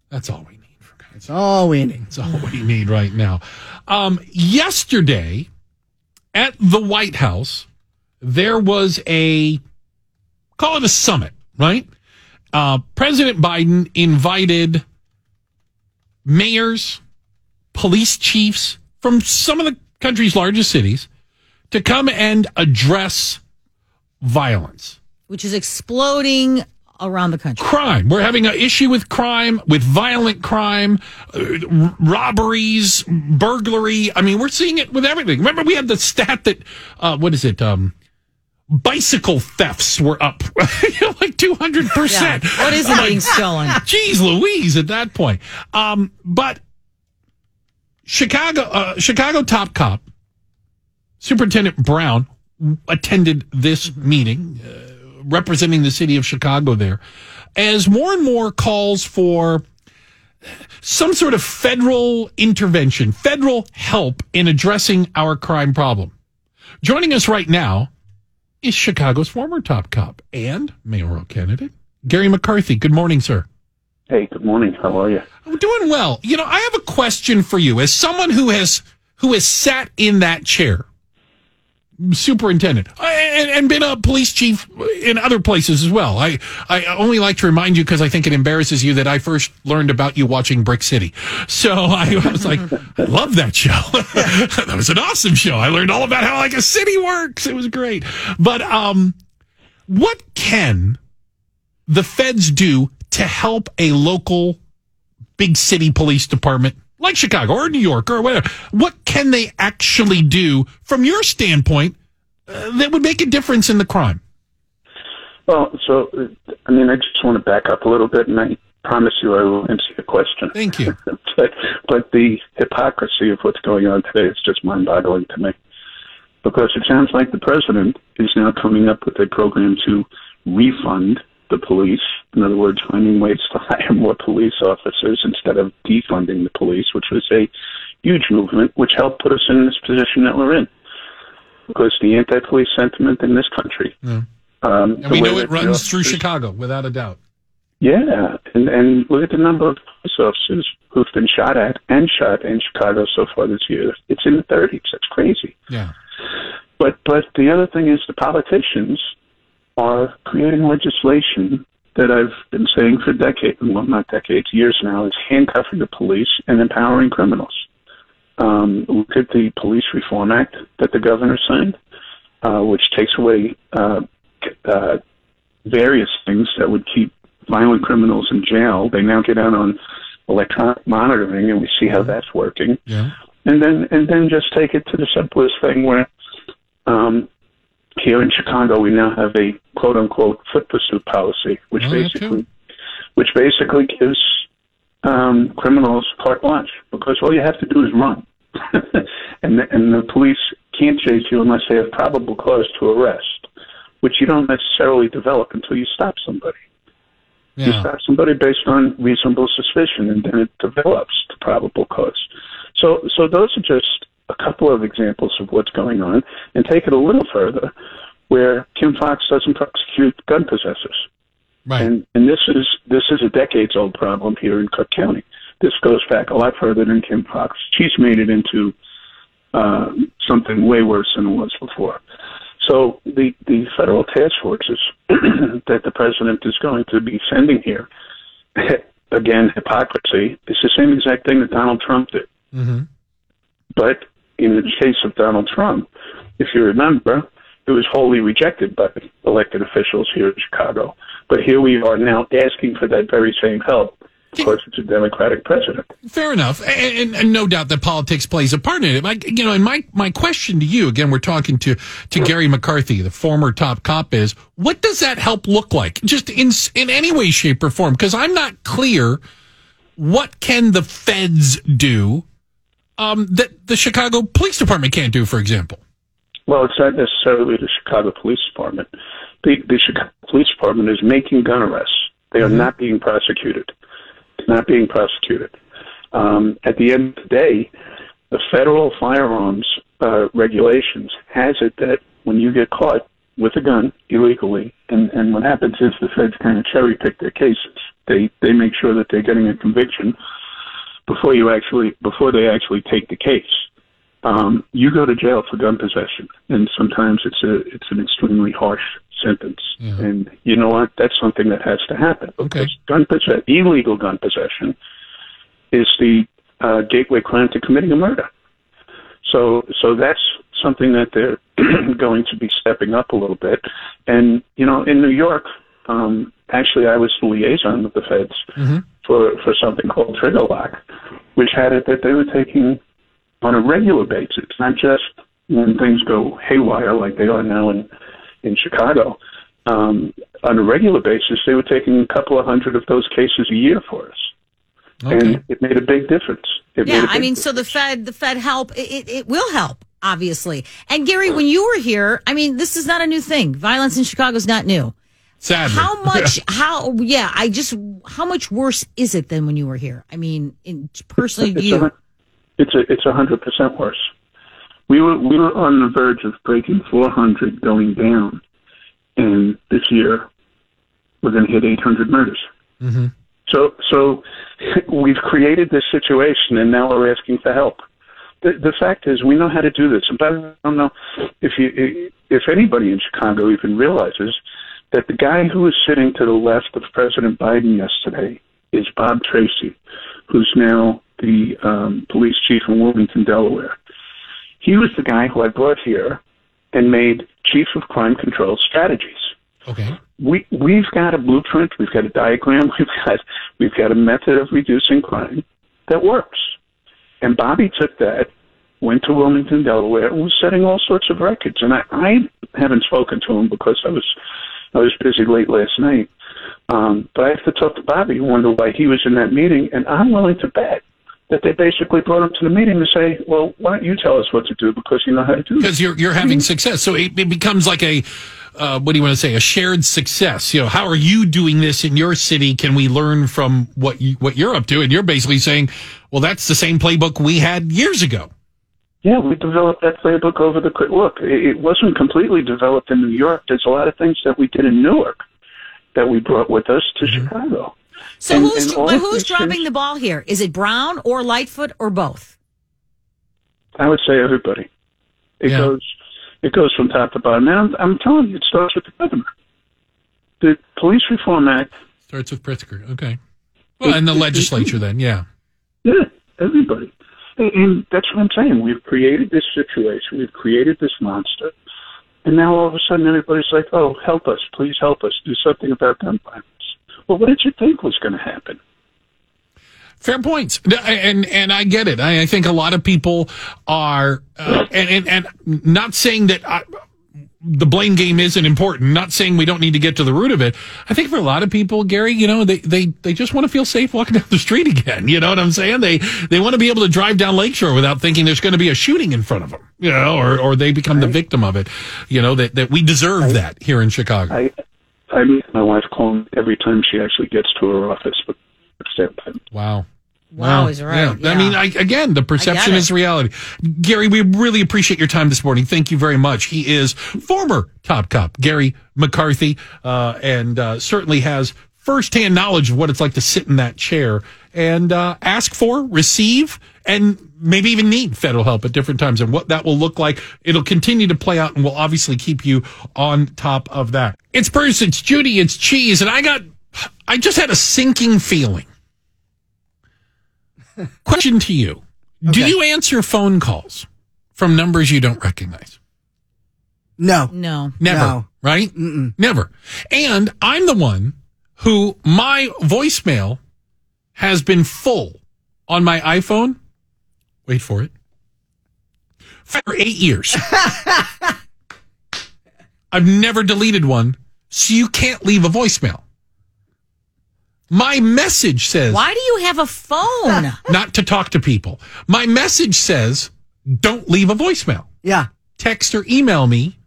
That's all we need for that's all we need. That's all we need right now. Um, yesterday at the White House, there was a call it a summit, right? Uh, President Biden invited mayors, police chiefs from some of the country's largest cities to come and address violence Which is exploding around the country. crime. We're having an issue with crime, with violent crime, uh, r- robberies, burglary. I mean, we're seeing it with everything. Remember, we had the stat that, uh, what is it? Um, bicycle thefts were up <laughs> like 200%. What isn't being <laughs> stolen? Jeez Louise at that point. Um, but Chicago, uh, Chicago top cop, Superintendent Brown attended this meeting, uh, representing the city of Chicago there, as more and more calls for some sort of federal intervention, federal help in addressing our crime problem. Joining us right now is Chicago's former top cop and mayoral candidate, Garry McCarthy. Good morning, sir. Hey, good morning. How are you? I'm doing well. You know, I have a question for you as someone who has who has sat in that chair, superintendent, and, and been a police chief in other places as well. I I only like to remind you because I think it embarrasses you that I first learned about you watching Brick City. So <laughs> I was like, I love that show. <laughs> that was an awesome show. I learned all about how like a city works. It was great. But um, what can the feds do to help a local big city police department like Chicago or New York or whatever? What can they actually do from your standpoint uh, that would make a difference in the crime? Well, so, I mean, I just want to back up a little bit, and I promise you I will answer your question. Thank you. <laughs> but, but the hypocrisy of what's going on today is just mind-boggling to me. Because it sounds like the president is now coming up with a program to refund the police. In other words, finding ways to <laughs> hire more police officers instead of defunding the police, which was a huge movement, which helped put us in this position that we're in. Because the anti-police sentiment in this country, um, And we know it runs through officers- Chicago without a doubt. yeah, and and look at the number of police officers who've been shot at and shot in Chicago so far this year. It's in the 30s. That's crazy. Yeah. But but the other thing is the politicians are creating legislation that I've been saying for decades, well not decades, years now, is handcuffing the police and empowering criminals. Um, look at the Police Reform Act that the governor signed, uh, which takes away uh, uh, various things that would keep violent criminals in jail. They now get out on electronic monitoring, and we see how that's working Yeah. and then and then just take it to the simplest thing where um, here in Chicago we now have a quote unquote foot pursuit policy, which Oh, yeah, basically which basically gives um, criminals carte blanche because all you have to do is run, <laughs> and the, and the police can't chase you unless they have probable cause to arrest, which you don't necessarily develop until you stop somebody. You stop somebody based on reasonable suspicion, and then it develops to probable cause. So, so those are just a couple of examples of what's going on. And take it a little further, where Kim Foxx doesn't prosecute gun possessors, Right. and and this is this is a decades old problem here in Cook County. This goes back a lot further than Kim Foxx. She's made it into uh, something way worse than it was before. So the the federal task forces <clears throat> that the president is going to be sending here, <laughs> again, hypocrisy, is the same exact thing that Donald Trump did. hmm But in the case of Donald Trump, if you remember, it was wholly rejected by elected officials here in Chicago. But here we are now asking for that very same help because it's a Democratic president. Fair enough, and, and, and, no doubt that politics plays a part in it. Like you know, and my my question to you again, we're talking to to Garry McCarthy, the former top cop, is what does that help look like, just in in any way, shape, or form? Because I'm not clear. What can the feds do um, that the Chicago Police Department can't do, for example? Well, it's not necessarily the Chicago Police Department. The, the Chicago Police Department is making gun arrests. They are mm-hmm. not being prosecuted not being prosecuted. Um, at the end of the day, the federal firearms uh, regulations has it that when you get caught with a gun illegally, and, and what happens is the feds kind of cherry pick their cases. They they make sure that they're getting a conviction before you actually before they actually take the case. Um, you go to jail for gun possession, and sometimes it's a it's an extremely harsh sentence. Yeah. And you know what? That's something that has to happen because okay. gun possession, illegal gun possession, is the uh, gateway crime to committing a murder. So, so that's something that they're <clears throat> going to be stepping up a little bit. And you know, in New York, um, actually, I was the liaison with the feds mm-hmm. For for something called trigger lock, which had it that they were taking on a regular basis, not just when things go haywire like they are now in in Chicago, um, on a regular basis, they were taking a couple of hundred of those cases a year for us. Okay. And it made a big difference. It yeah, I mean, difference. so the Fed, the Fed help, it, it will help, obviously. And Garry, when you were here, I mean, this is not a new thing. Violence in Chicago is not new. Sadly. How <laughs> much, how, yeah, I just, how much worse is it than when you were here? I mean, in, personally, it's you. A, it's a, it's a hundred percent worse. We were, we were on the verge of breaking 400 going down and this year we're going to hit 800 murders. Mm-hmm. So, so <laughs> we've created this situation, and now we're asking for help. The, the fact is, we know how to do this. But I don't know if you, if anybody in Chicago even realizes that the guy who was sitting to the left of President Biden yesterday is Bob Tracy, who's now the um, police chief in Wilmington, Delaware. He was the guy who I brought here and made chief of crime control strategies. Okay. We we've got a blueprint, we've got a diagram, <laughs> we've got we've got a method of reducing crime that works. And Bobby took that, went to Wilmington, Delaware, and was setting all sorts of records. And I, I haven't spoken to him because I was I was busy late last night. Um, but I have to talk to Bobby wonder why he was in that meeting. And I'm willing to bet that they basically brought him to the meeting to say, "Well, why don't you tell us what to do because you know how to do it?" Because you're you're having success, so it, it becomes like a uh, what do you want to say? A shared success. You know, how are you doing this in your city? Can we learn from what you, what you're up to? And you're basically saying, "Well, that's the same playbook we had years ago." Yeah, we developed that playbook over the look. It wasn't completely developed in New York. There's a lot of things that we did in Newark that we brought with us to mm-hmm. Chicago. So and, who's and who's dropping the ball here? Is it Brown or Lightfoot or both? I would say everybody. It yeah. goes it goes from top to bottom. And I'm, I'm telling you, it starts with the governor. The Police Reform Act starts with Pritzker. Okay. Well, it, and the it, legislature, it, then, yeah. Yeah, everybody. And, that's what I'm saying. We've created this situation. We've created this monster. And now all of a sudden everybody's like, oh, help us. Please help us. Do something about gun violence. Well, what did you think was going to happen? Fair points, and and I get it. I, I think a lot of people are, uh, and, and, and not saying that I, the blame game isn't important. Not saying we don't need to get to the root of it. I think for a lot of people, Garry, you know, they they they just want to feel safe walking <laughs> down the street again. You know what I'm saying? They they want to be able to drive down Lakeshore without thinking there's going to be a shooting in front of them. You know, or or they become the victim of it. You know that that we deserve I, that here in Chicago. I, I meet my wife calling every time she actually gets to her office. But wow. Wow, is right. Yeah. I mean, I, again, the perception is reality. Garry, we really appreciate your time this morning. Thank you very much. He is former top cop Garry McCarthy, uh, and uh, certainly has firsthand knowledge of what it's like to sit in that chair and uh, ask for, receive, and maybe even need federal help at different times and what that will look like. It'll continue to play out and we'll obviously keep you on top of that. It's Bruce, it's Judy, it's Cheese, and I got, I just had a sinking feeling Question to you okay. Do you answer phone calls from numbers you don't recognize? No. No. Never. No. Right? Mm-mm. Never. And I'm the one who my voicemail has been full on my iPhone. Wait for it. For eight years. <laughs> I've never deleted one, so you can't leave a voicemail. My message says Why do you have a phone? <laughs> not to talk to people. My message says don't leave a voicemail. Yeah. Text or email me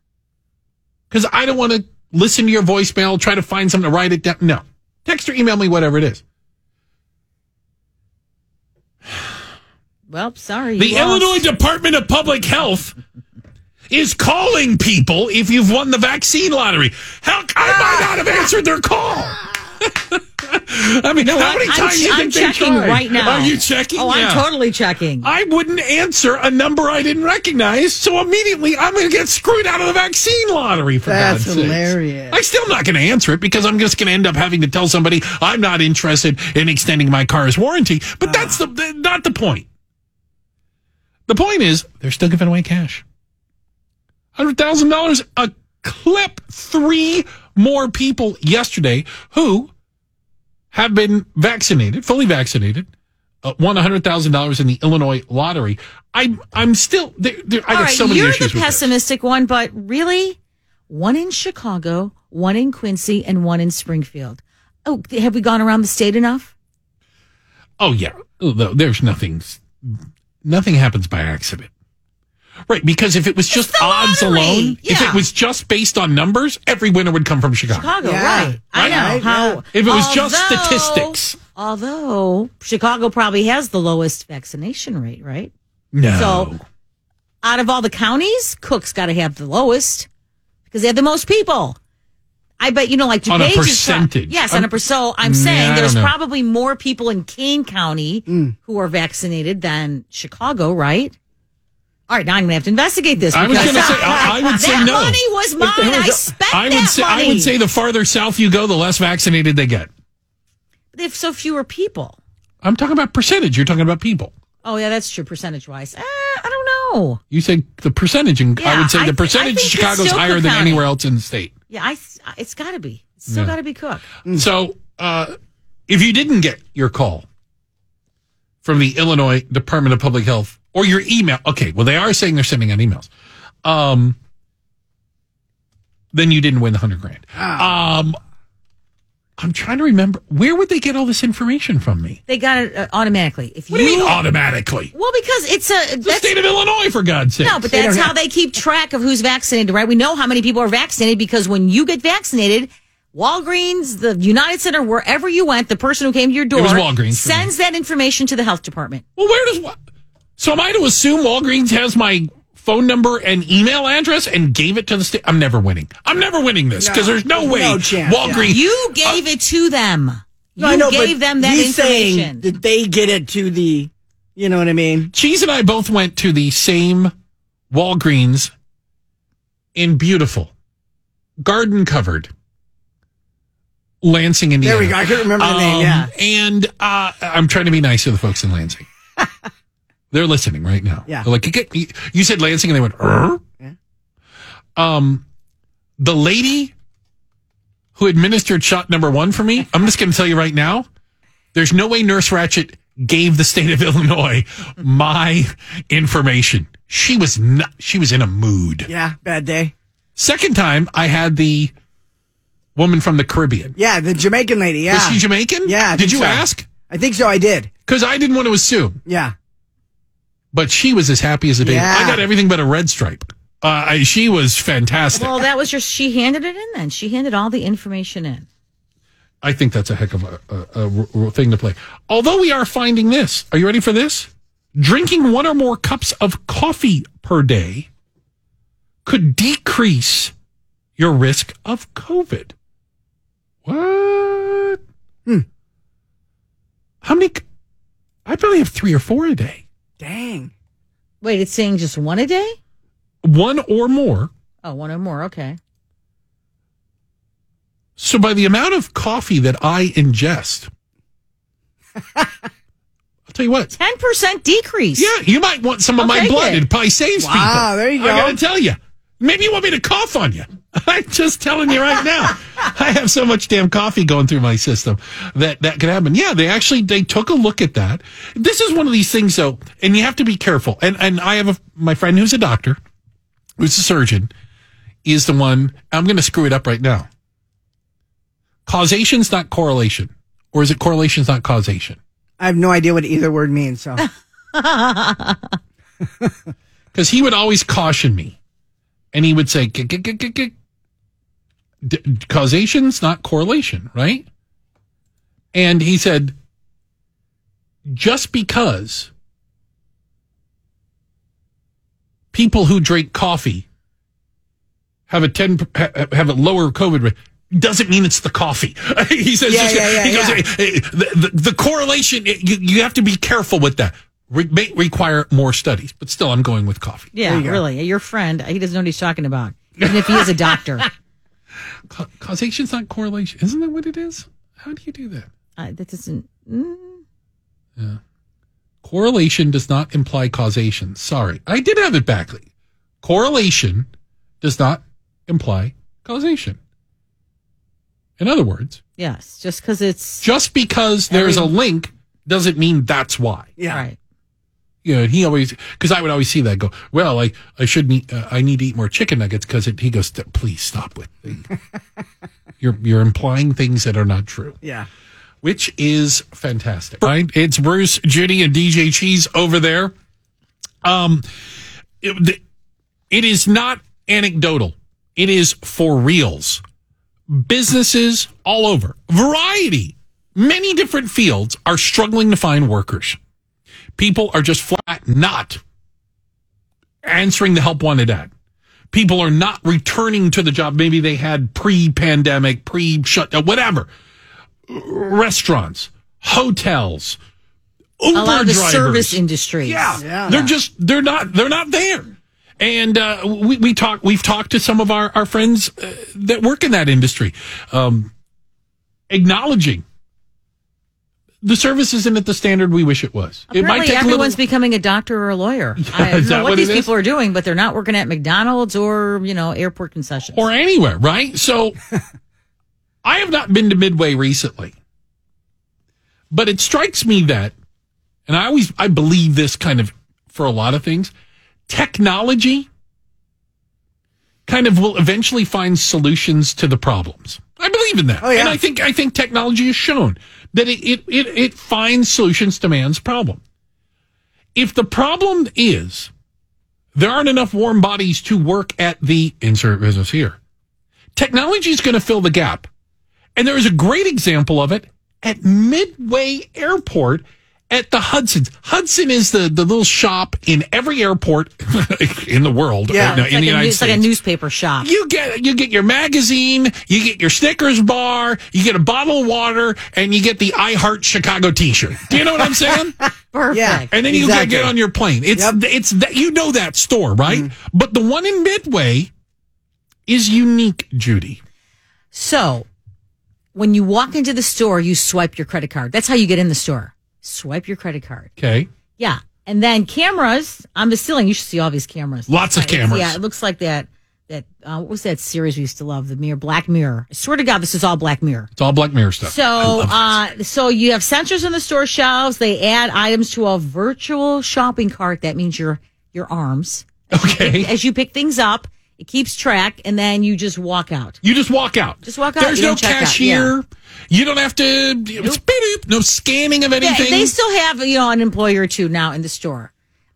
because I don't want to listen to your voicemail, try to find something to write it down. No. Text or email me, whatever it is. <sighs> well, sorry. The lost. Illinois Department of Public Health is calling people if you've won the vaccine lottery. Hell, I might ah. not have answered their call. <laughs> I mean, how What? many I'm, times do you I'm think they checking tried? right now. Are you checking? Oh, Yeah. I'm totally checking. I wouldn't answer a number I didn't recognize, so immediately I'm going to get screwed out of the vaccine lottery. For That's God's hilarious. I'm still not going to answer it because I'm just going to end up having to tell somebody I'm not interested in extending my car's warranty. But that's ah. the, the not the point. The point is they're still giving away cash. Hundred thousand dollars a clip. Three more people yesterday who have been vaccinated, fully vaccinated, uh, won hundred thousand dollars in the Illinois lottery. I'm I'm still there. there I got right, so many you're issues the with this. pessimistic one, but really, one in Chicago, one in Quincy, and one in Springfield. Oh, have we gone around the state enough? Oh yeah, there's nothing. Nothing happens by accident, right? Because if it was just odds lottery. alone, if it was just based on numbers, every winner would come from Chicago. Chicago, Yeah. right? I know Right, how. yeah. If it was just statistics. although Chicago probably has the lowest vaccination rate, right? No, So, out of all the counties, Cook's got to have the lowest because they have the most people. I bet you know, like On a DuPage is pro- percentage. yes, I'm- on a um, per. So I'm mm, saying I there's probably more people in Kane County mm. who are vaccinated than Chicago, right? All right, now I'm gonna have to investigate this. I was going to say. I, I would say <laughs> that no. money was mine. I spent I would that say. money. I would say the farther south you go, the less vaccinated they get. if so fewer people. I'm talking about percentage. You're talking about people. Oh yeah, that's true. Percentage wise, eh, I don't know. You say the percentage, and I would say I the percentage of Chicago is higher than anywhere else in the state. Yeah, I. It's got to be. It's still Yeah. got to be Cook. So, uh, if you didn't get your call from the Illinois Department of Public Health or your email, okay, well, they are saying they're sending out emails. Um, then you didn't win the hundred grand. Um, I'm trying to remember where would they get all this information from me? They got it uh, automatically. If What do you, you mean automatically? well, because it's a The that's, state of Illinois, for God's sake. no, but that's how they keep track of who's vaccinated, right? We know how many people are vaccinated because when you get vaccinated, Walgreens, the United Center, wherever you went, the person who came to your door was Walgreens for me. sends that information to the health department. Well, where does what? So am I to assume Walgreens has my phone number and email address and gave it to the state? I'm never winning. I'm never winning this because there's no way No chance, Walgreens. You gave it to them. You No, I know, gave them that he's saying information. that they get it to the, you know what I mean? Cheese and I both went to the same Walgreens in beautiful, garden covered Lansing, Indiana. There we go. I couldn't remember the name. Um, Yeah. And uh, I'm trying to be nice to the folks in Lansing. <laughs> They're listening right now. Yeah. They're like, you, get, you, you said Lansing, and they went, "Er?" Yeah. Um, the lady who administered shot number one for me, I'm just going to tell you right now, there's no way Nurse Ratched gave the state of <laughs> Illinois my information. She was not, she was in a mood. Yeah. Bad day. Second time, I had the woman from the Caribbean. Yeah. The Jamaican lady. Yeah. Was she Jamaican? Yeah, I Did you so. ask? I think so. I did. Because I didn't want to assume. Yeah. But she was as happy as a baby. Yeah. I got everything but a red stripe. Uh, I, she was fantastic. well, that was just she handed it in. Then she handed all the information in. I think that's a heck of a thing to play. Although we are finding this. Are you ready for this? Drinking one or more cups of coffee per day could decrease your risk of COVID. What? How many? I probably have three or four a day. Dang. Wait, it's saying just one a day? One or more. Oh, one or more. Okay. So by the amount of coffee that I ingest, <laughs> I'll tell you what. Ten percent decrease. Yeah, you might want some of I'll my take blood. it. It probably saves Wow, people. there you go. I go. gotta tell you. Maybe you want me to cough on you. <laughs> I'm just telling you right now. <laughs> I have so much damn coffee going through my system that that could happen. Yeah, they actually they took a look at that. This is one of these things though, and you have to be careful. And and I have a my friend who's a doctor, who's a surgeon, is the one I'm going to screw it up right now. Causation's not correlation, or is it correlation's not causation? I have no idea what either word means. So <laughs> Because he would always caution me, and he would say, "G- g- g- g- g- D- "Causation's not correlation, right?" And he said, "Just because people who drink coffee have a ten have a lower COVID rate." Doesn't mean it's the coffee. <laughs> he says, Yeah, yeah, yeah, he goes, yeah. "Eh, eh, the, the, the correlation, you, you have to be careful with that. Re- may require more studies, but still, I'm going with coffee. Yeah, you really. Your friend, he doesn't know what he's talking about. Even if he is a doctor. <laughs> Ca- Causation's not correlation. Isn't that what it is? How do you do that? Uh, that doesn't. mm, Correlation does not imply causation. Sorry. I did have it backly. Correlation does not imply causation. In other words, Yes, just because it's just because there's a link doesn't mean that's why. yeah, right. You know, he always, because I would always see that go, well, I, I should eat, uh, I need to eat more chicken nuggets because he goes, please stop with <laughs> you're, you're implying things that are not true. yeah. which is fantastic. Right? It's Bruce, Judy, and DJ Cheese over there. Um, it, it is not anecdotal. It is for reals. Businesses all over, variety, many different fields are struggling to find workers. People are just flat not answering the help wanted ad. People are not returning to the job. Maybe they had pre-pandemic, pre-shut, whatever restaurants, hotels, Uber A lot of the drivers. service industry. Yeah, Yeah. they're just they're not they're not there. And uh, we we talk we've talked to some of our our friends uh, that work in that industry, um, acknowledging the service isn't at the standard we wish it was. it Apparently, a everyone's little, becoming a doctor or a lawyer. <laughs> I don't know what what these it is? people are doing, but they're not working at McDonald's or you know airport concessions. or anywhere, right? So <laughs> I have not been to Midway recently. But it strikes me that and I always I believe this kind of for a lot of things, technology kind of will eventually find solutions to the problems. I believe in that. Oh, yeah. And I think I think technology has shown that it it, it, it finds solutions to man's problem. If the problem is there aren't enough warm bodies to work at the insert business here. Technology is going to fill the gap. And there is a great example of it at Midway Airport at the Hudson's. Hudson is the, the little shop in every airport <laughs> in the world, Yeah. uh, no, it's, in like the a, United new- it's like a newspaper shop. you get you get your magazine, you get your Snickers bar, you get a bottle of water, and you get the I Heart Chicago T-shirt. Do you know what I'm saying? <laughs> Perfect. Yeah. and then you Exactly. get on your plane. It's Yep. it's that you know that store, right? But the one in Midway is unique, Judy. So, when you walk into the store, you swipe your credit card. That's how you get in the store. Swipe your credit card. Okay. Yeah. And then cameras on the ceiling. You should see all these cameras. Lots of cameras. Yeah, it looks like that. That uh, what was that series we used to love? The Mirror, Black Mirror. I swear to God, this is all Black Mirror. It's all Black Mirror stuff. So, uh, so you have sensors in the store shelves. They add items to a virtual shopping cart. That means your your arms. okay. As you pick things up, it keeps track, and then you just walk out. You just walk out. Just walk out, There's no don't check out, cashier. You don't have to. Beep, no scanning of Yeah, anything. they still have you know an employee or two now in the store.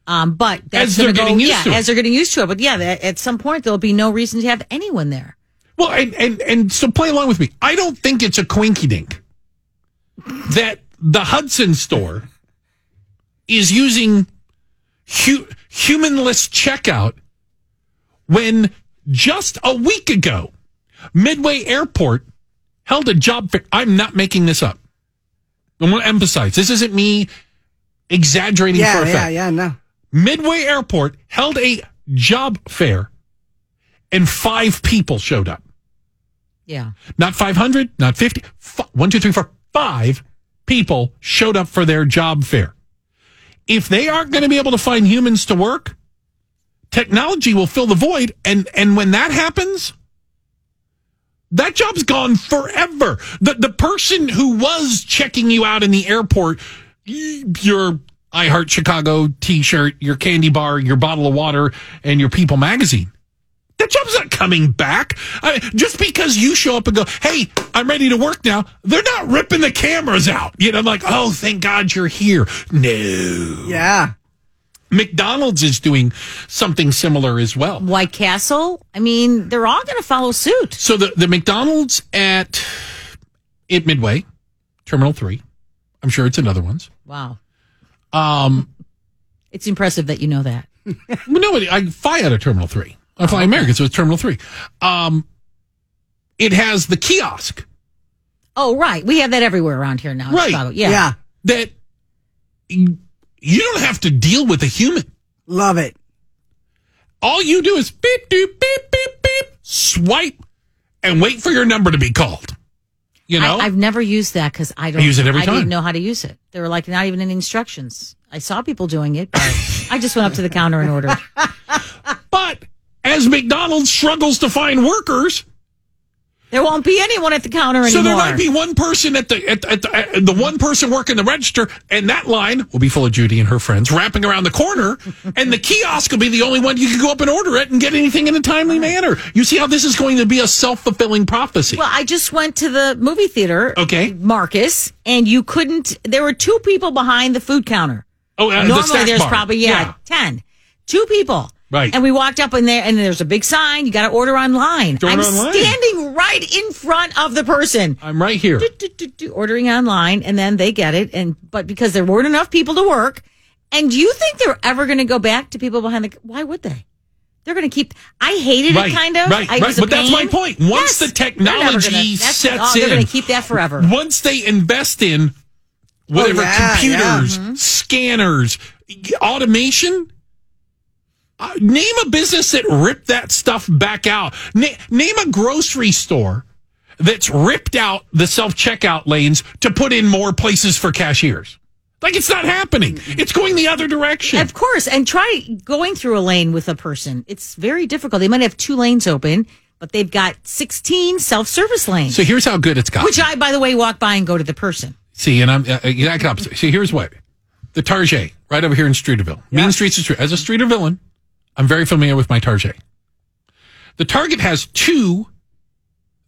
Um, but that's As they're go- getting used yeah, to it. as they're getting used to it. But yeah, that- at some point there'll be no reason to have anyone there. well, and, and and so play along with me. I don't think it's a quinky dink that the Hudson store is using hu- humanless checkout when just a week ago, Midway Airport held a job fair. I'm not making this up. I want to emphasize this isn't me exaggerating for Yeah, a yeah, fact. yeah. No. Midway Airport held a job fair and five people showed up. Yeah, Not 500, not 50, f- one, two, three, four, five people showed up for their job fair. If they aren't going to be able to find humans to work, technology will fill the void, and and when that happens, that job's gone forever. The the person who was checking you out in the airport, your I Heart Chicago T-shirt, your candy bar, your bottle of water, and your People magazine. That job's not coming back. I just because you show up and go, "Hey, I'm ready to work now," they're not ripping the cameras out. You know, like, "Oh, thank God you're here." No. Yeah. McDonald's is doing something similar as well. White Castle. I mean, they're all going to follow suit. So the, the McDonald's at at Midway, Terminal Three. I'm sure it's another one's. Wow. Um, It's impressive that you know that. <laughs> no, I fly out of Terminal Three. I fly American, so it's Terminal Three. Um, it has the kiosk Oh, right. We have that everywhere around here now. Right. Chicago. Yeah. Yeah. that you you don't have to deal with a human. Love it. All you do is beep, beep, beep, beep, beep, swipe, and wait for your number to be called. You know, I, I've never used that because I don't use it every I time. didn't know how to use it. There were like not even any instructions. I saw people doing it, but I just went up to the counter and ordered. <laughs> but as McDonald's struggles to find workers, There won't be anyone at the counter anymore. So there might be one person at the at, at the at the one person working the register, and that line will be full of Judy and her friends wrapping around the corner, and the kiosk will be the only one you can go up and order it and get anything in a timely manner. You see how this is going to be a self fulfilling prophecy. Well, I just went to the movie theater, Okay. Marcus, and you couldn't. There were two people behind the food counter. oh, uh, Normally, snack there's bar. probably yeah, ten, two people. Right. And we walked up in there, and there's a big sign. You got to order online. Order I'm online. standing right in front of the person. I'm right here. do, do, do, do, ordering online and then they get it and but because there weren't enough people to work and do you think they're ever going to go back to people behind the why would they they're going to keep i hated Right, it kind of right, I, it right. But that's my point. Once the technology gonna- sets oh, they're in, going to keep that forever Once they invest in whatever Oh, yeah, computers, Mm-hmm. scanners, automation. Uh, name a business that ripped that stuff back out. Na- name a grocery store that's ripped out the self checkout lanes to put in more places for cashiers. Like it's not happening. It's going the other direction. of course and try going through a lane with a person it's very difficult they might have two lanes open but they've got 16 self-service lanes So here's how good it's got. which i by the way walk by and go to the person See, and I'm uh, yeah, opposite. See, here's what the Target right over here in Streeterville, Main Streets of Street. As a Streeter villain, I'm very familiar with my Target. The Target has two.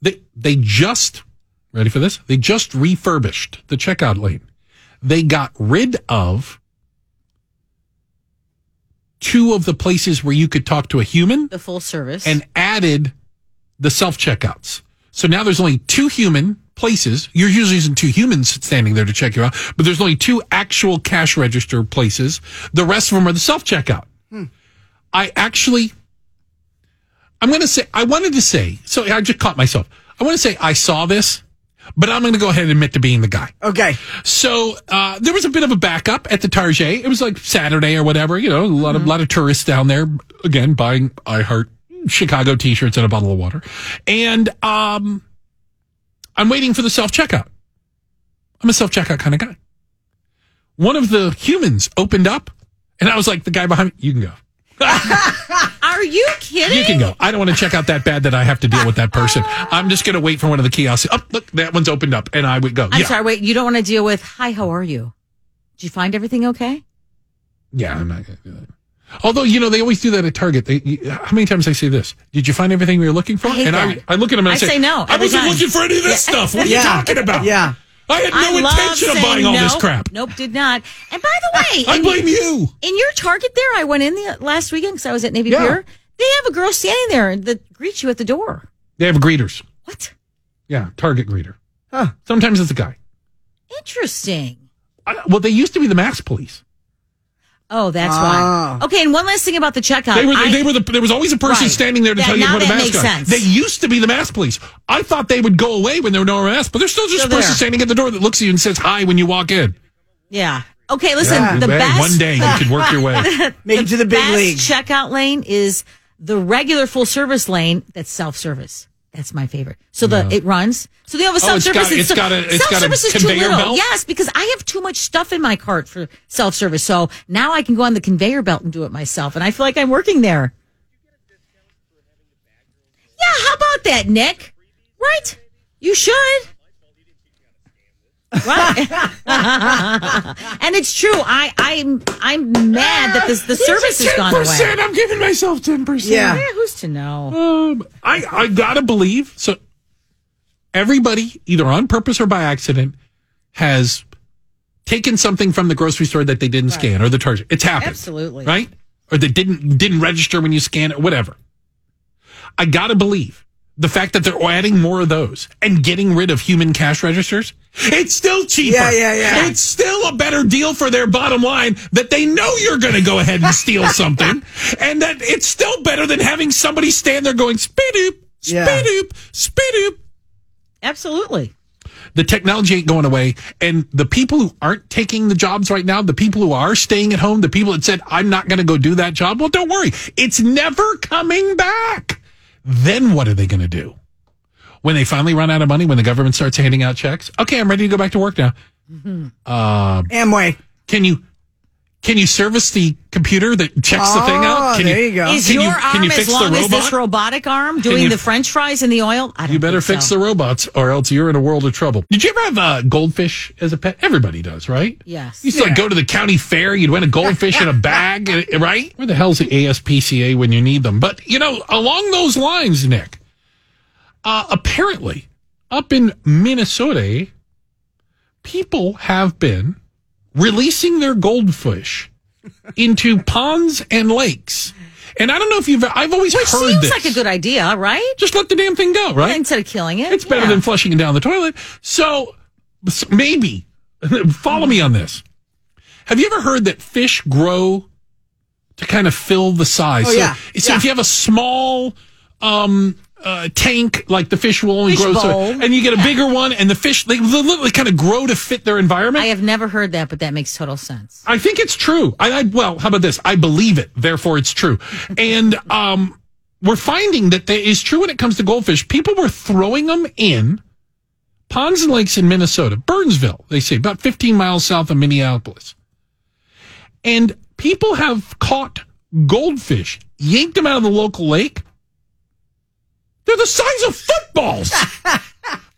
They they just ready for this. They just refurbished the checkout lane. They got rid of two of the places where you could talk to a human the full service and added the self checkouts. So now there's only two human places. You're usually using two humans standing there to check you out, but there's only two actual cash register places. The rest of them are the self checkout. Hmm. I actually, I'm going to say, I wanted to say, so I just caught myself. I want to say I saw this, but I'm going to go ahead and admit to being the guy. Okay. So uh, there was a bit of a backup at the Target. It was like Saturday or whatever. You know, a lot of lot of tourists down there again buying I Heart Chicago T-shirts and a bottle of water, and um, I'm waiting for the self checkout. I'm a self checkout kind of guy. One of the humans opened up, and I was like, the guy behind me, you can go. <laughs> are you kidding You can go. I don't want to check out that bad that I have to deal with that person. I'm just going to wait for one of the kiosks. Oh, look, that one's opened up, and I would go. I'm yeah, sorry, wait, you don't want to deal with, hi, how are you? Did you find everything okay? Yeah, I'm not going to do that. Although, you know, they always do that at Target. They, you- how many times I say this? Did you find everything we were looking for? I hate and that. I, I look at them and I, I say no I wasn't time. looking for any of this stuff. What are Yeah. you talking about? Yeah. I had no I intention of buying all this crap. Nope, did not. And by the way, I in, blame you. in your Target there, I went in the uh, last weekend because I was at Navy Yeah. Pier. They have a girl standing there that greets you at the door. They have greeters. What? Yeah, Target greeter. Huh. Sometimes it's a guy. Interesting. I, well, they used to be the mask police. Oh, that's Ah. why. Okay, and one last thing about the checkout. They were, I- they were the, there was always a person Right. standing there to That- tell you to now put a mask makes on. sense. They used to be the mask police. I thought they would go away when there were no masks, but there's still just Still a person there. standing at the door that looks at you and says hi when you walk in. yeah. Okay, listen. The Hey, best one day you could work your way. <laughs> Make it to the big best league. checkout lane is the regular full service lane that's self service. That's my favorite. So the it runs. So they have a Oh, it's self service. got- it's got a- it's got a self-service is too conveyor little. belt? Yes, because I have too much stuff in my cart for self service. So now I can go on the conveyor belt and do it myself, and I feel like I'm working there. Yeah, how about that, Nick? Right? You should. Right. <laughs> and it's true. I, I'm I'm mad that this the service has gone away. Percent I'm giving myself 10%. Yeah. Eh, who's to know? Um, I, I gotta believe so. Everybody, either on purpose or by accident, has taken something from the grocery store that they didn't scan or the charge. It's happened, Absolutely. right? Or they didn't didn't register when you scan it, whatever. I gotta believe the fact that they're adding more of those and getting rid of human cash registers. It's still cheaper. Yeah, yeah, yeah. It's still a better deal for their bottom line that they know you're going to go ahead and steal <laughs> something, and that it's still better than having somebody stand there going spidoop, Yeah. spidoop, spidoop. Absolutely. The technology ain't going away, and the people who aren't taking the jobs right now, the people who are staying at home, the people that said I'm not going to go do that job, well, don't worry, it's never coming back. Then what are they going to do? When they finally run out of money, when the government starts handing out checks, okay, I'm ready to go back to work now. Mm-hmm. Uh, Amway. Can you can you service the computer that checks the thing out? Oh, Can there you go. Is Can your you, can arm you as fix the long as this robotic arm doing you- the French fries in the oil? I don't You better think fix so. the robots, or else you're in a world of trouble. Did you ever have a goldfish as a pet? Everybody does, right? Yes. You used to like, go to the county fair. You'd win a goldfish in a <laughs> bag, right? Where the hell's the ASPCA when you need them? But you know, along those lines, Nick. Uh, apparently, up in Minnesota, people have been releasing their goldfish into ponds and lakes. And I don't know if you've. I've always Which heard seems this. like a good idea, right? Just let the damn thing go, right? Instead of killing it. It's better Yeah. than flushing it down the toilet. So maybe <laughs> follow me on this. Have you ever heard that fish grow to kind of fill the size? Oh, yeah. So Yeah. if you have a small um, uh, tank, like the fish will only Fish grow, so, and you get a bigger one, and the fish they literally kind of grow to fit their environment. I have never heard that, but that makes total sense. I think it's true. I, I well, how about this? I believe it, therefore it's true. And um, we're finding that that is true when it comes to goldfish. People were throwing them in ponds and lakes in Minnesota, Burnsville. They say about 15 miles south of Minneapolis, and people have caught goldfish, yanked them out of the local lake. They're the size of footballs. <laughs>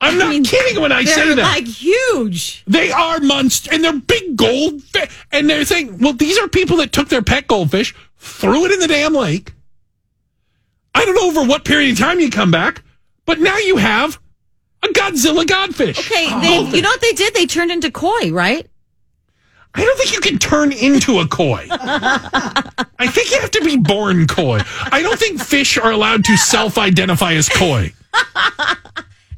I'm not kidding when I say that. They're like huge. They are monster, and they're big goldfish. And they're saying, well, these are people that took their pet goldfish, threw it in the damn lake. I don't know over what period of time you come back, but now you have a Godzilla godfish. Okay, they, you know what they did? They turned into koi, right? I don't think you can turn into a koi. I think you have to be born koi. I don't think fish are allowed to self-identify as koi.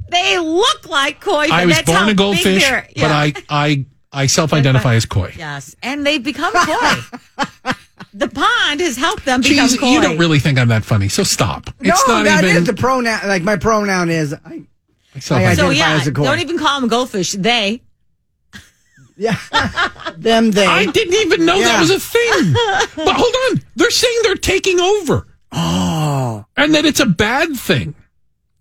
They look like koi. But I was that's how born a big goldfish, they're- but yeah. I, I, I self-identify as koi. yes, and they've become koi. the pond has helped them become Jeez, koi. you don't really think I'm that funny, so stop. No, It's not that even is the pronoun. Like my pronoun is. I, self- I so identify yeah, as a koi. don't even call them goldfish. They. Yeah, <laughs> them they. I didn't even know that Yeah. was a thing. <laughs> but hold on, they're saying they're taking over, oh, and that it's a bad thing.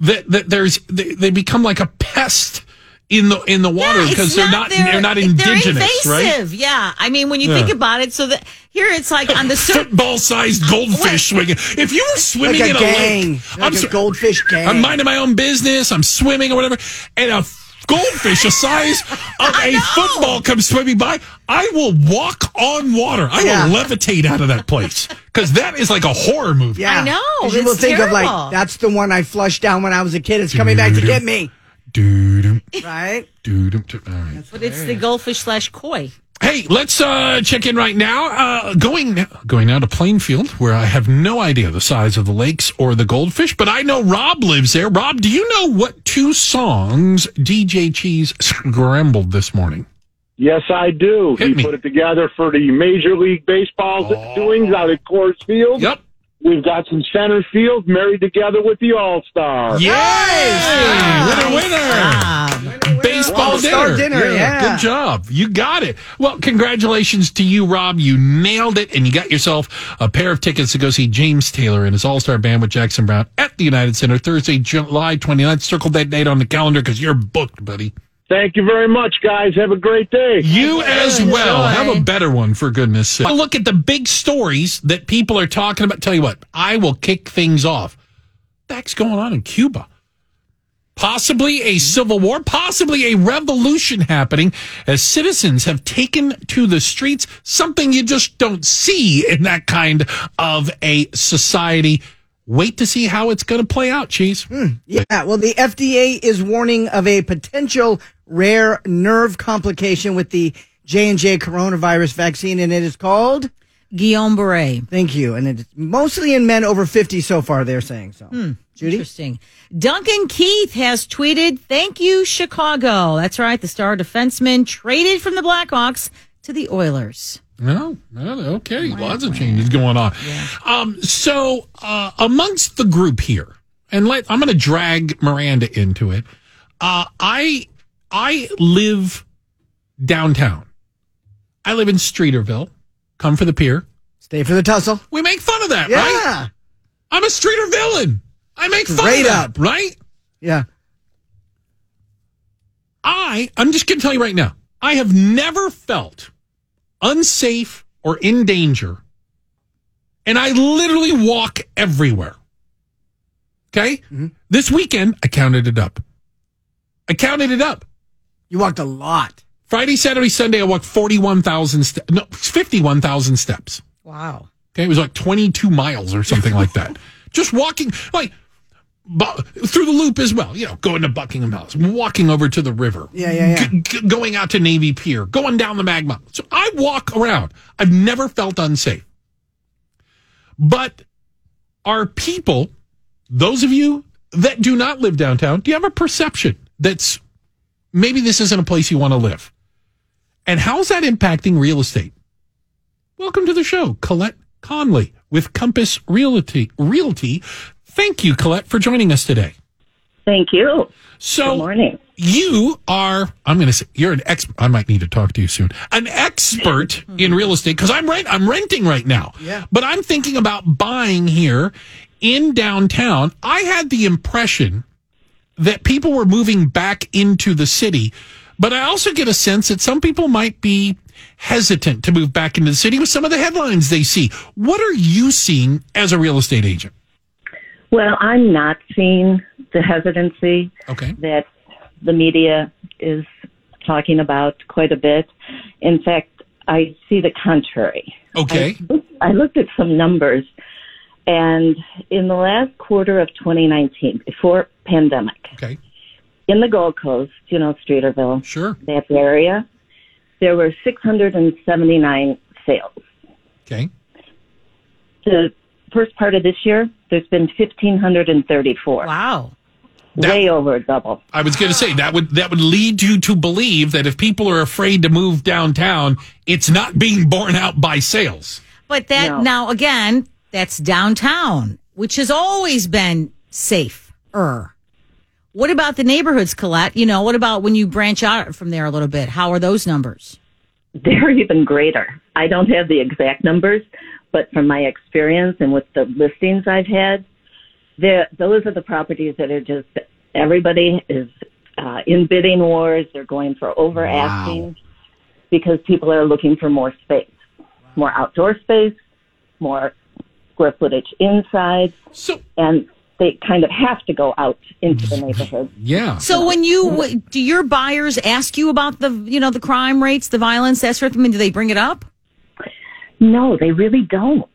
That that there's they, they become like a pest in the in the water Yeah, because it's they're not they're, not indigenous, they're right? invasive. Yeah, I mean, when you Yeah. think about it, so that here it's like on the surface. Football-sized <laughs> goldfish swinging. If you were swimming like a in a gang, lake, like a so- goldfish gang. I'm minding my own business. I'm swimming or whatever, and a goldfish the size of a football comes swimming by. I will walk on water. I Yeah. will levitate out of that place <laughs> because that is like a horror movie. yeah, I know, 'Cause You will it's think of like that's the one I flushed down when I was a kid. It's coming back to get me, Doo-dum, right? doo-dum, all right. But it's the goldfish slash koi. Hey, let's uh, check in right now. Uh, going going now to Plainfield, where I have no idea the size of the lakes or the goldfish, but I know Rob lives there. Rob, do you know what two songs DJ Cheese scrambled this morning? Yes, I do. Hit he me. put it together for the Major League Baseball doings out at Coors Field. Yep. We've got some center field married together with the All Star. Yay! Winner, winner! Ah, baseball All-Star dinner. dinner, yeah. Good job. You got it. Well, congratulations to you, Rob. You nailed it, and you got yourself a pair of tickets to go see James Taylor and his All Star Band with Jackson Browne at the United Center Thursday, July 29th. Circle that date on the calendar because you're booked, buddy. Thank you very much, guys. Have a great day. You as well. Enjoy. Have a better one, for goodness sake. Look at the big stories that people are talking about. Tell you what, I will kick things off. That's going on in Cuba. Possibly a civil war, possibly a revolution happening as citizens have taken to the streets, something you just don't see in that kind of a society. Wait to see how it's going to play out, Cheese. Hmm. Yeah, well, the FDA is warning of a potential rare nerve complication with the J and J coronavirus vaccine, and it is called. Guillain-Barré. Thank you, and it's mostly in men over fifty so far. They're saying so. Judy, Interesting. Duncan Keith has tweeted, "Thank you, Chicago." That's right. The star defenseman traded from the Blackhawks to the Oilers. No, no, okay. Lots of changes going on. Um, so uh, amongst the group here, and let I'm going to drag Miranda into it. Uh, I I live downtown. I live in Streeterville. Come for the pier. stay for the tussle. We make fun of that, Yeah, right? I'm a Streeter villain. I make fun Straight of that, up. right? yeah. I, I'm just going to tell you right now, I have never felt unsafe or in danger. And I literally walk everywhere. Okay? Mm-hmm. This weekend, I counted it up. I counted it up. You walked a lot. Friday, Saturday, Sunday, I walked 41,000 steps. No, 51,000 steps. Wow. Okay, it was like 22 miles or something like that. <laughs> Just walking, like, through the loop as well, you know, going to Buckingham Palace, walking over to the river. Yeah, yeah, yeah. g- g- going out to Navy Pier, going down the Magma. So I walk around. I've never felt unsafe. But are people, those of you that do not live downtown, do you have a perception that's maybe this isn't a place you want to live? And how's that impacting real estate? Welcome to the show, Colette Conley with Compass Realty. Realty. Thank you, Colette, for joining us today. Thank you. So, Good morning. you are, I'm going to say, you're an expert. I might need to talk to you soon. An expert <laughs> in real estate because I'm rent, I'm renting right now. Yeah. But I'm thinking about buying here in downtown. I had the impression that people were moving back into the city, but I also get a sense that some people might be hesitant to move back into the city with some of the headlines they see. What are you seeing as a real estate agent? Well, I'm not seeing the hesitancy Okay. that the media is talking about quite a bit. In fact, I see the contrary. Okay. I looked at some numbers, and in the last quarter of 2019, before pandemic, Okay. In the Gold Coast, you know, Streeterville, Sure. that area, there were 679 sales. Okay. The first part of this year, there's been 1,534. Wow. That- Way over a double. I was going to say that would that would lead you to believe that if people are afraid to move downtown, it's not being borne out by sales. But that No. now again, that's downtown, which has always been safer. What about the neighborhoods, Colette? You know, what about when you branch out from there a little bit? How are those numbers? They're even greater. I don't have the exact numbers, but from my experience and with the listings I've had, the- those are the properties that are just everybody is uh, in bidding wars. They're going for over asking because people are looking for more space, more outdoor space, more square footage inside, So and they kind of have to go out into the <laughs> neighborhood. yeah. So when you do your buyers ask you about the you know the crime rates, the violence, that sort of thing? Do they bring it up? No, they really don't.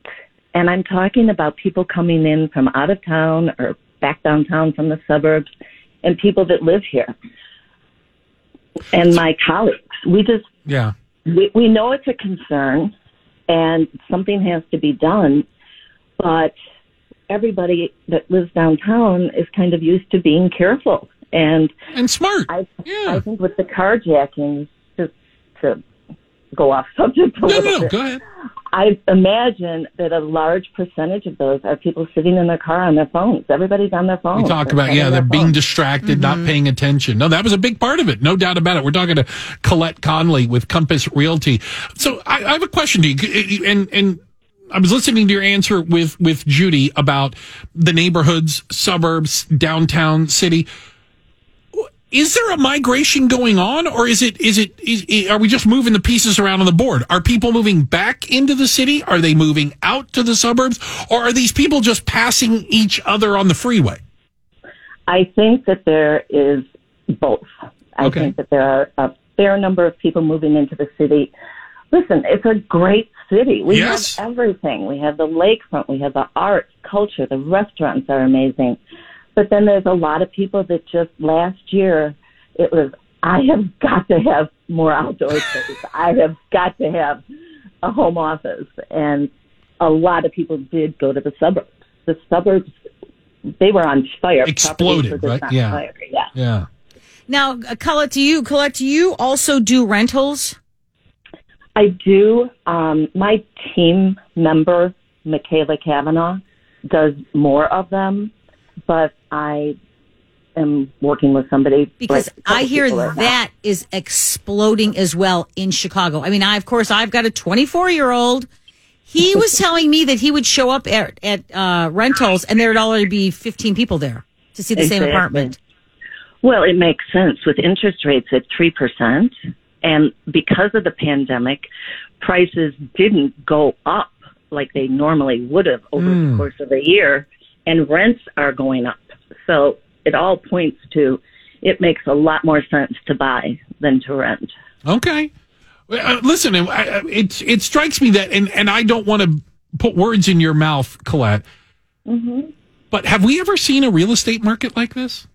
And I'm talking about people coming in from out of town or back downtown from the suburbs and people that live here. And my colleagues, we just, yeah. we, we know it's a concern and something has to be done, but everybody that lives downtown is kind of used to being careful. And And smart. I, Yeah. I think with the carjacking, just to go off subject a no, little no, bit, Go ahead. I imagine that a large percentage of those are people sitting in their car on their phones. Everybody's on their phones. We talk They're about, yeah, they're being phones. distracted, not mm-hmm. paying attention. No, that was a big part of it. No doubt about it. We're talking to Colette Conley with Compass Realty. So I, I have a question to you. And, and I was listening to your answer with, with Judy about the neighborhoods, suburbs, downtown city. Is there a migration going on or is it, is it, is, are we just moving the pieces around on the board? Are people moving back into the city? Are they moving out to the suburbs or are these people just passing each other on the freeway? I think that there is both. I Okay. think that there are a fair number of people moving into the city. Listen, it's a great city. We Yes. have everything. We have the lakefront, we have the arts, culture, the restaurants are amazing. But then there's a lot of people that just last year it was I have got to have more outdoor space. I have got to have a home office and a lot of people did go to the suburbs. The suburbs they were on fire. Exploded, Properties were just right? Yeah. fire. Yeah. Yeah. Now, Colette, do you Colette, do you also do rentals? I do. Um, my team member, Michaela Kavanaugh, does more of them, but I am working with somebody Because like I hear people right now. that is exploding as well in Chicago. I mean, I of course I've got a 24 year old. He <laughs> was telling me that he would show up at at uh, rentals and there'd already be 15 people there to see the same apartment. Well, it makes sense with interest rates at 3%. And because of the pandemic, prices didn't go up like they normally would have over the course of a year, and rents are going up. So it all points to it makes a lot more sense to buy than to rent. Okay. Uh, listen, it it strikes me that, and and I don't want to put words in your mouth, Colette. But have we ever seen a real estate market like this?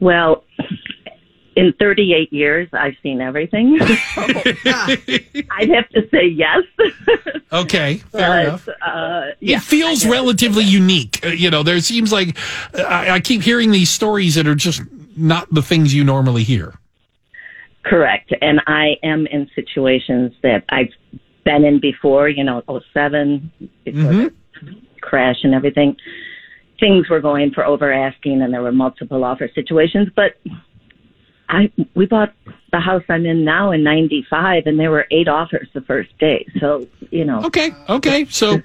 Well, in 38 years, I've seen everything. <laughs> <laughs> So I'd have to say yes. <laughs> Okay, fair enough. uh, yeah, it feels relatively unique. Uh, you know, there seems like uh, I, I keep hearing these stories that are just not the things you normally hear. Correct. And I am in situations that I've been in before, you know, 07, before the crash and everything. Things were going for over asking and there were multiple offer situations, but I we bought the house I'm in now in 95 and there were eight offers the first day. So, you know, Okay, okay. So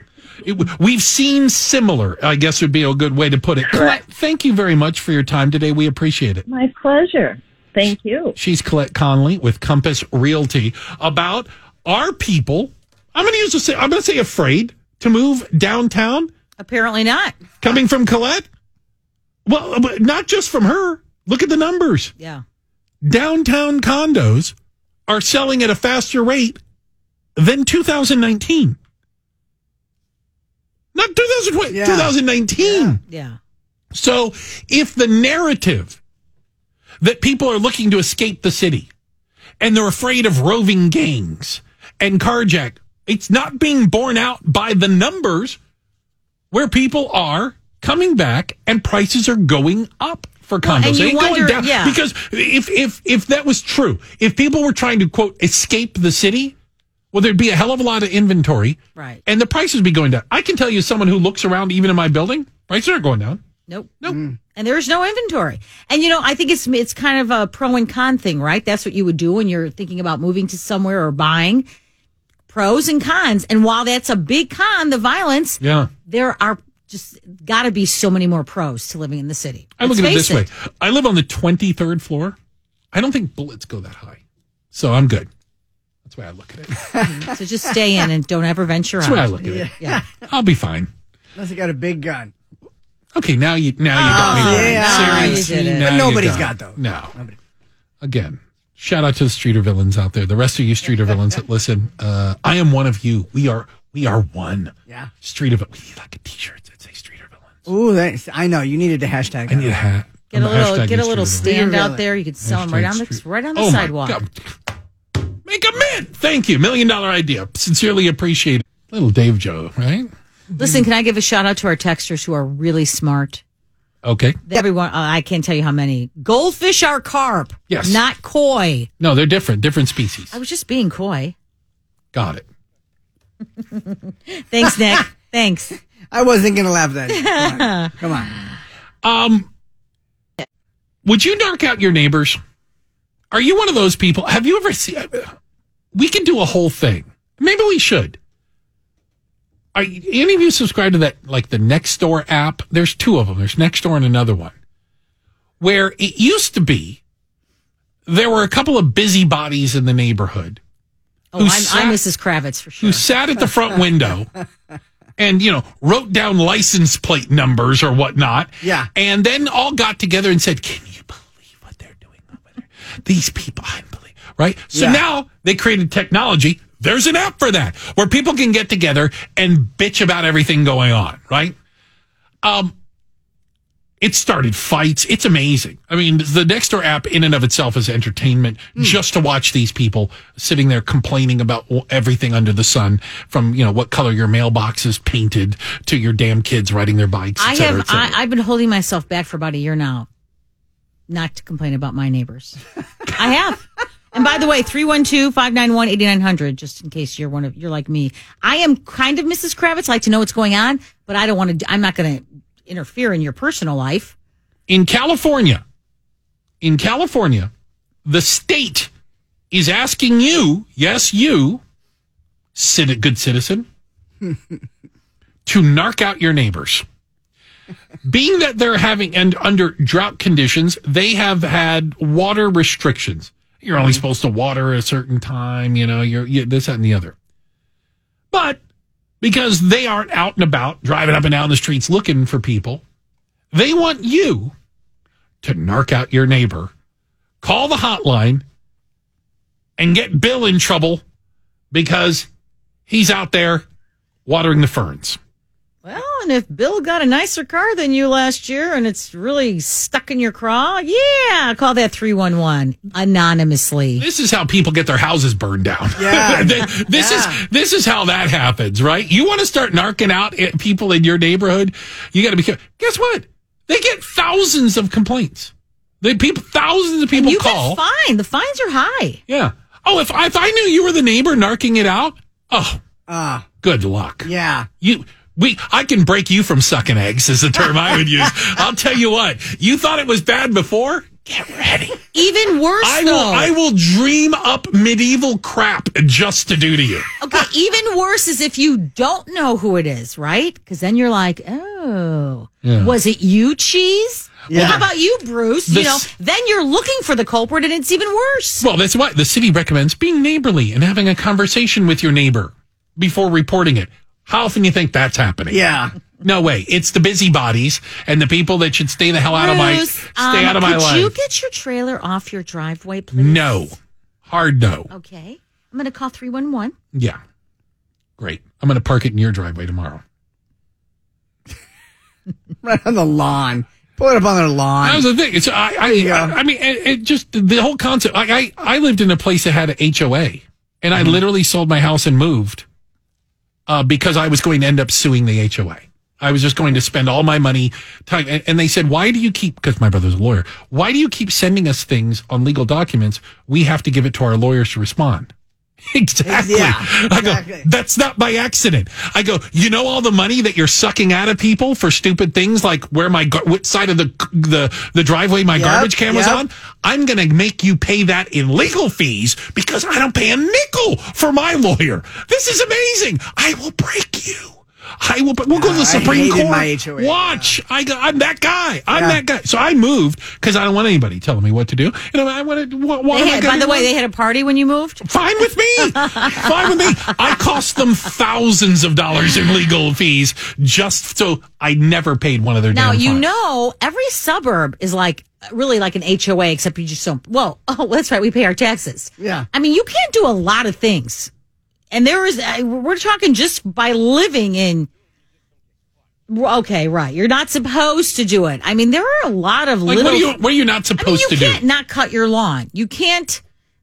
it, we've seen similar, I guess would be a good way to put it. Colette, thank you very much for your time today. We appreciate it. my pleasure. Thank you. She's Colette Conley with Compass Realty about our people. I'm going to use a, I'm going to say afraid to move downtown Apparently not. coming from Colette. Well, uh, not just from her. Look at the numbers. Yeah. Downtown condos are selling at a faster rate than 2019. Not 2020, Yeah. 2019. Yeah. So if the narrative that people are looking to escape the city and they're afraid of roving gangs and carjack, it's not being borne out by the numbers where people are coming back and prices are going up for condos. and They you ain't wonder- going down yeah. because if if if that was true, if people were trying to quote escape the city, well, there'd be a hell of a lot of inventory, Right. And the prices would be going down. I can tell you, someone who looks around, even in my building, prices aren't going down. Nope. Nope. Mm. And there's no inventory. And you know, I think it's it's kind of a pro and con thing, right? That's what you would do when you're thinking about moving to somewhere or buying. Pros and cons. And while that's a big con, the violence, Yeah. there are just got to be so many more pros to living in the city. I look at it this face way. I live on the 23rd floor. I don't think bullets go that high. So I'm good. That's the way I look at it. That's <laughs> So just stay in and don't ever venture out. the way I look at it. Yeah, I'll be fine. Unless you got a big gun. Okay, now you now you got me. Oh, going. yeah. Seriously, You did it. now But nobody's got, got those. No. Again, shout out to the streeter villains out there. The rest of you streeter villains that listen. Uh, I am one of you. We are we are one. Yeah. Streeter villains. We need like a t-shirt that says streeter villains. Ooh, that's, I know. You needed to hashtag I need a hat. Get a I'm little hashtag get a little streeter stand Really? out there. You could sell them right on the street- right on the Oh my sidewalk. God. Make a mint. Thank you. Million dollar idea. Sincerely appreciate it. Little Dave Joe, right? Listen, can I give a shout out to our texters who are really smart? Okay. Everyone, uh, I can't tell you how many. Goldfish are carp. Yes. Not koi. No, they're different. Different species. I was just being coy. Got it. Thanks, Nick. <laughs> Thanks. I wasn't going to laugh then. <laughs> Come on. Come on. Um, would you knock out your neighbors? Are you one of those people? Have you ever seen? We can do a whole thing. Maybe we should. Are any of you subscribe to that, like the Nextdoor app? There's two of them. There's Nextdoor and another one. Where it used to be, there were a couple of busybodies in the neighborhood Oh, I'm, sat- I'm Mrs. Kravitz for sure. who sat at the front window <laughs> and you know wrote down license plate numbers or whatnot. Yeah. and then all got together and said, "Can you believe what they're doing over there? These people, I believe." Right. So Yeah. now they created technology. There's an app for that where people can get together and bitch about everything going on. Right. Um. It started fights. It's amazing. I mean, the Nextdoor app in and of itself is entertainment hmm. just to watch these people sitting there complaining about everything under the sun from, you know, what color your mailbox is painted to your damn kids riding their bikes. I cetera, have. I, I've been holding myself back for about a year now, not to complain about my neighbors. <laughs> I have. And by the way, 312-591-8900, just in case you're one of you're like me. I am kind of Mrs. Kravitz, like to know what's going on, but I don't want to I'm not going to interfere in your personal life. in California, in California, the state is asking you, yes, you, good citizen, <laughs> to narc out your neighbors. Being that they're having, and under drought conditions, they have had water restrictions. You're only mm-hmm. supposed to water at a certain time, you know, you're you, this, that, and the other. But because they aren't out and about driving up and down the streets looking for people, they want you to narc out your neighbor, call the hotline, and get Bill in trouble because he's out there watering the ferns. Well, and if Bill got a nicer car than you last year and it's really stuck in your craw, yeah, call that 311 anonymously. This is how people get their houses burned down. Yeah. <laughs> this Yeah. is this is how that happens, right? You want to start narking out at people in your neighborhood, you got to be careful. Guess what? They get thousands of complaints. They people thousands of people you call. get fined. The fines are high. Yeah. Oh, if if I knew you were the neighbor narking it out, oh, Ah, good luck. yeah. You we I can break you from sucking eggs is the term I would use. <laughs> I'll tell you what. You thought it was bad before? Get ready. Even worse, I though. will I will dream up medieval crap just to do to you. Okay, <laughs> even worse is if you don't know who it is, right? Because then you're like, oh, Yeah. was it you, Cheese? Yeah. How about you, Bruce? you This- know, then you're looking for the culprit, and it's even worse. Well, that's why the city recommends being neighborly and having a conversation with your neighbor before reporting it. How often do you think that's happening? Yeah. No way. It's the busybodies and the people that should stay the hell out of my Bruce, stay um, out of my could life. you get your trailer off your driveway, please? no. Hard no. Okay, I'm going to call three one one. Yeah. Great. I'm going to park it in your driveway tomorrow. <laughs> Right on the lawn. Pull it up on their lawn. That lawn. was the thing. It's I I, you go. I, I mean it, it just the whole concept. Like I I lived in a place that had an HOA, and I literally sold my house and moved uh, because I was going to end up suing the HOA. I was just going to spend all my money, and they said, "Why do you keep?" Because my brother's a lawyer. Why do you keep sending us things on legal documents? We have to give it to our lawyers to respond. <laughs> Exactly. Yeah, I go, that's not by accident. I go, you know, all the money that you're sucking out of people for stupid things like where my, gar- which side of the, the, the driveway my Yep, garbage can was yep. on. I'm going to make you pay that in legal fees because I don't pay a nickel for my lawyer. This is amazing. I will break you. I will, we'll go to the Supreme hated Court. my HOA, Watch. I go, I'm that guy. I'm Yeah. that guy. So I moved because I don't want anybody telling me what to do. And I want to, why They am had, gonna by the way, they had a party when you moved. Fine with me. <laughs> Fine with me. I cost them thousands of dollars in legal fees just so I never paid one of their Now damn you fines. know every suburb is like really like an HOA, except you just don't. Well, <laughs> oh, that's right. We pay our taxes. Yeah. I mean, you can't do a lot of things, and there is. uh, We're talking just by living in. Okay, right. You're not supposed to do it. I mean, there are a lot of Like, little. what are you? What are you not I mean, supposed you to do? You can't not cut your lawn. You can't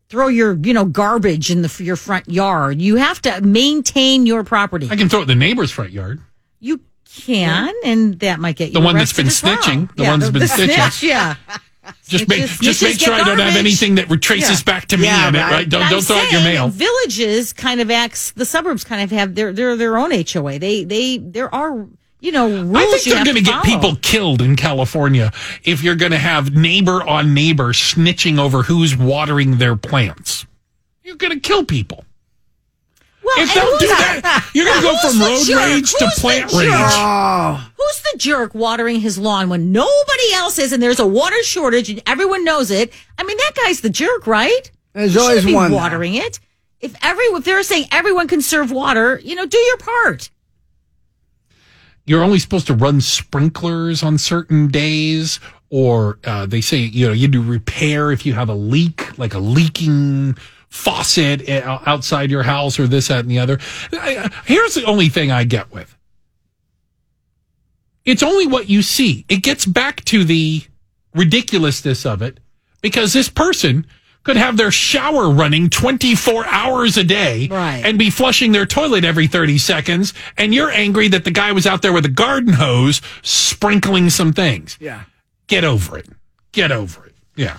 throw your you know garbage in the your front yard. You have to maintain your property. I can throw it in the neighbor's front yard. You can, and that might get you The one that's been as well. snitching. The yeah, one that's been <laughs> the snitching. snitch, yeah. Just make Snitches- just make sure I don't have anything that retraces back to me Yeah, in it, right. right? Don't don't throw out your mail. Villages kind of acts. The suburbs kind of have their their their own HOA. They they there are you know rules. I think they're going to get people killed in California if you're going to have neighbor on neighbor snitching over who's watering their plants. You're going to kill people. Well, If and they'll do the- that, you're going to go from road jerk? rage to Who's the plant rage. Oh, Who's the jerk watering his lawn when nobody else is, and there's a water shortage, and everyone knows it? I mean, that guy's the jerk, right? There's You always shouldn't be one, watering it. If every if they're saying everyone can serve water, you know, do your part. You're only supposed to run sprinklers on certain days, or uh, they say you know you do repair if you have a leak, like a leaking faucet uh, outside your house, or this, that, and the other. Here's the only thing I get with. It's only what you see. It gets back to the ridiculousness of it because this person could have their shower running 24 hours a day Right. and be flushing their toilet every 30 seconds. And you're angry that the guy was out there with a garden hose sprinkling some things. yeah. Get over it. Get over it. Yeah.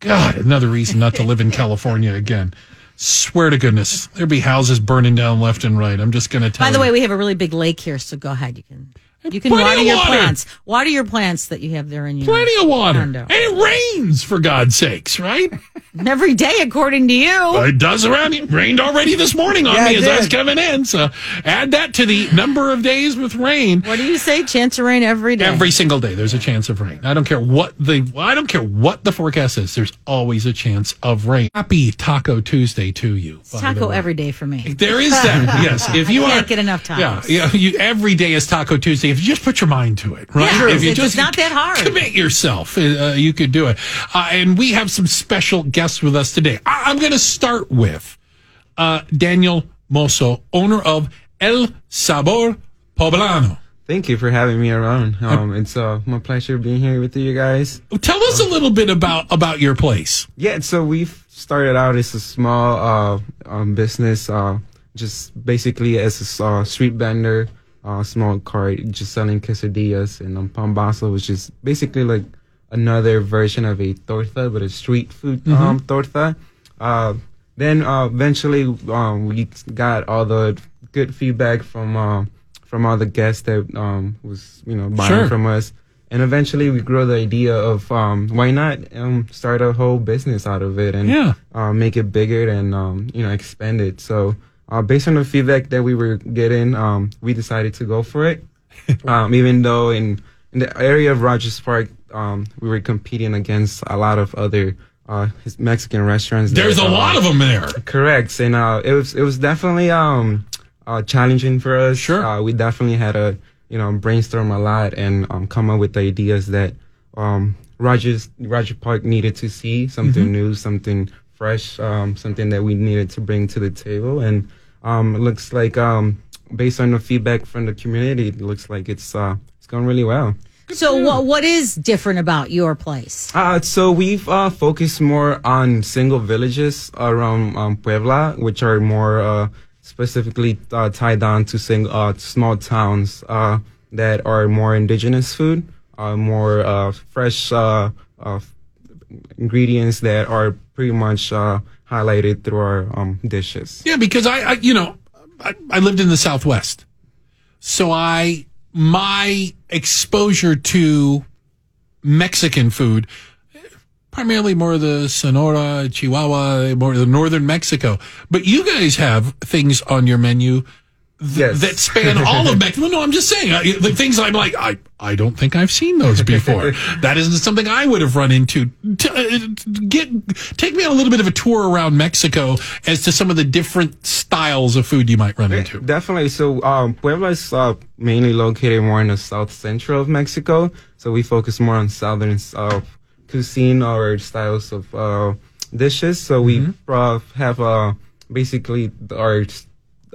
God, another reason not to live in <laughs> California again. Swear to goodness, there'd be houses burning down left and right. I'm just going to tell By the you. way, we have a really big lake here, so go ahead. You can you can water your water. plants. Water your plants that you have there in your Plenty of water. condo. And it rains, for God's sakes, right? <laughs> every day, according to you. it does around here. Rained already this morning on Yeah, me it as I was coming in. So add that to the number of days with rain. What do you say? Chance of rain every day. Every single day, there's a chance of rain. I don't care what the I don't care what the forecast is. There's always a chance of rain. Happy Taco Tuesday to you. It's taco every day for me. There is that. Yes, <laughs> if you I can't are get enough tacos. Yeah, yeah. You, every day is Taco Tuesday. If you just put your mind to it, right? Yeah, if you it's just not that hard. Commit yourself. Uh, you could do it. Uh, and we have some special guests with us today. I, I'm going to start with uh, Daniel Mosso, owner of El Sabor Poblano. Thank you for having me around. Um, it's uh, my pleasure being here with you guys. Tell us a little bit about about your place. Yeah, so we've started out as a small uh, um, business, uh, just basically as a uh, street vendor, uh, small cart, just selling quesadillas and um, pambazo, which is basically like another version of a torta, but a street food um, torta. Uh, then uh, eventually um, we got all the good feedback from uh, from all the guests that um, was you know buying Sure. from us. And eventually we grew the idea of um, why not um, start a whole business out of it and Yeah. uh, make it bigger and um, you know expand it. So uh, based on the feedback that we were getting, um, we decided to go for it. <laughs> um, even though in in the area of Rogers Park, um, we were competing against a lot of other uh, Mexican restaurants. There's a uh, lot of them there. Correct, and uh, it was it was definitely um uh, challenging for us. Sure. uh, we definitely had to you know brainstorm a lot and um, come up with the ideas that um, Rogers Roger Park needed to see something Mm-hmm. new, something fresh, um, something that we needed to bring to the table, and um, it looks like um, based on the feedback from the community, it looks like it's uh, it's going really well. So what what is different about your place? Uh, so we've uh, focused more on single villages around um, Puebla, which are more uh, specifically uh, tied down to sing, uh, small towns uh, that are more indigenous food, uh, more uh, fresh uh, uh, ingredients that are pretty much uh, highlighted through our um, dishes. Yeah, because I, I you know, I, I lived in the Southwest, so I my exposure to Mexican food, primarily more of the Sonora, Chihuahua, more of the northern Mexico. But you guys have things on your menu th- Yes. that span all of Mexico. No, I'm just saying I, the things I'm like I I don't think I've seen those before. <laughs> that isn't something I would have run into. T- uh, get take me on a little bit of a tour around Mexico as to some of the different styles of food you might run into. Definitely. So um, Puebla is uh, mainly located more in the south central of Mexico. So we focus more on southern uh, cuisine or styles of uh, dishes. So we uh, have uh, basically our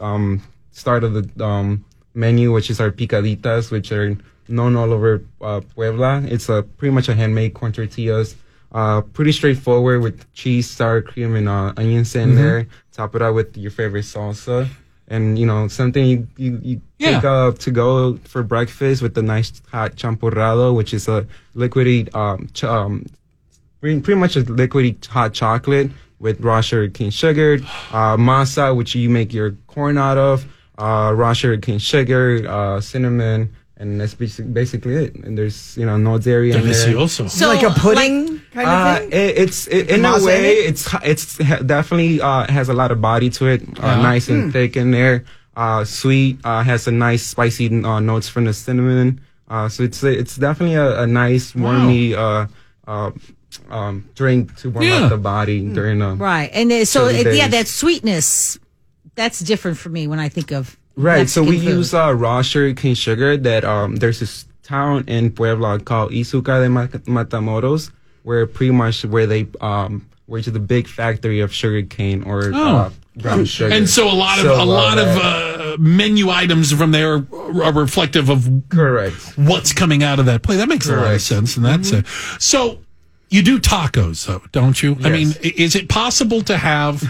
um, start of the um, menu, which is our picaditas, which are known all over uh, Puebla. It's a pretty much a handmade corn tortillas. Uh, pretty straightforward with cheese, sour cream, and uh, onions in there. Top it out with your favorite salsa, and you know something you you, you Yeah. take uh, to go for breakfast with the nice hot champurrado, which is a liquidy um, ch- um, pretty pretty much a liquidy hot chocolate with raw sugar cane sugar, uh, masa, which you make your corn out of, uh, raw sugar cane sugar, uh, cinnamon, and that's basically it. And there's you know no dairy in there. Delicioso. So like a pudding kind of Uh, thing. it, it's it, in a Masa in way it? it's it's definitely uh, has a lot of body to it, uh, Yeah. nice and thick in there. Uh, sweet uh, has a nice spicy uh, notes from the cinnamon. Uh, so it's it's definitely a, a nice warmy uh, uh, um, drink to warm Yeah. up the body during the Right. And uh, so, Chili it, yeah, that sweetness, that's different for me when I think of. Right. so we food. use uh, raw sugar cane sugar. That um, there's this town in Puebla called Izúcar de Mat- Matamoros, where pretty much where they um, where to the big factory of sugar cane or uh, brown sugar. And so a lot of So, a lot uh, of uh, menu items from there are reflective of correct. what's coming out of that plate. That makes a lot of sense, and that's it. So you do tacos, though, don't you? I mean, is it possible to have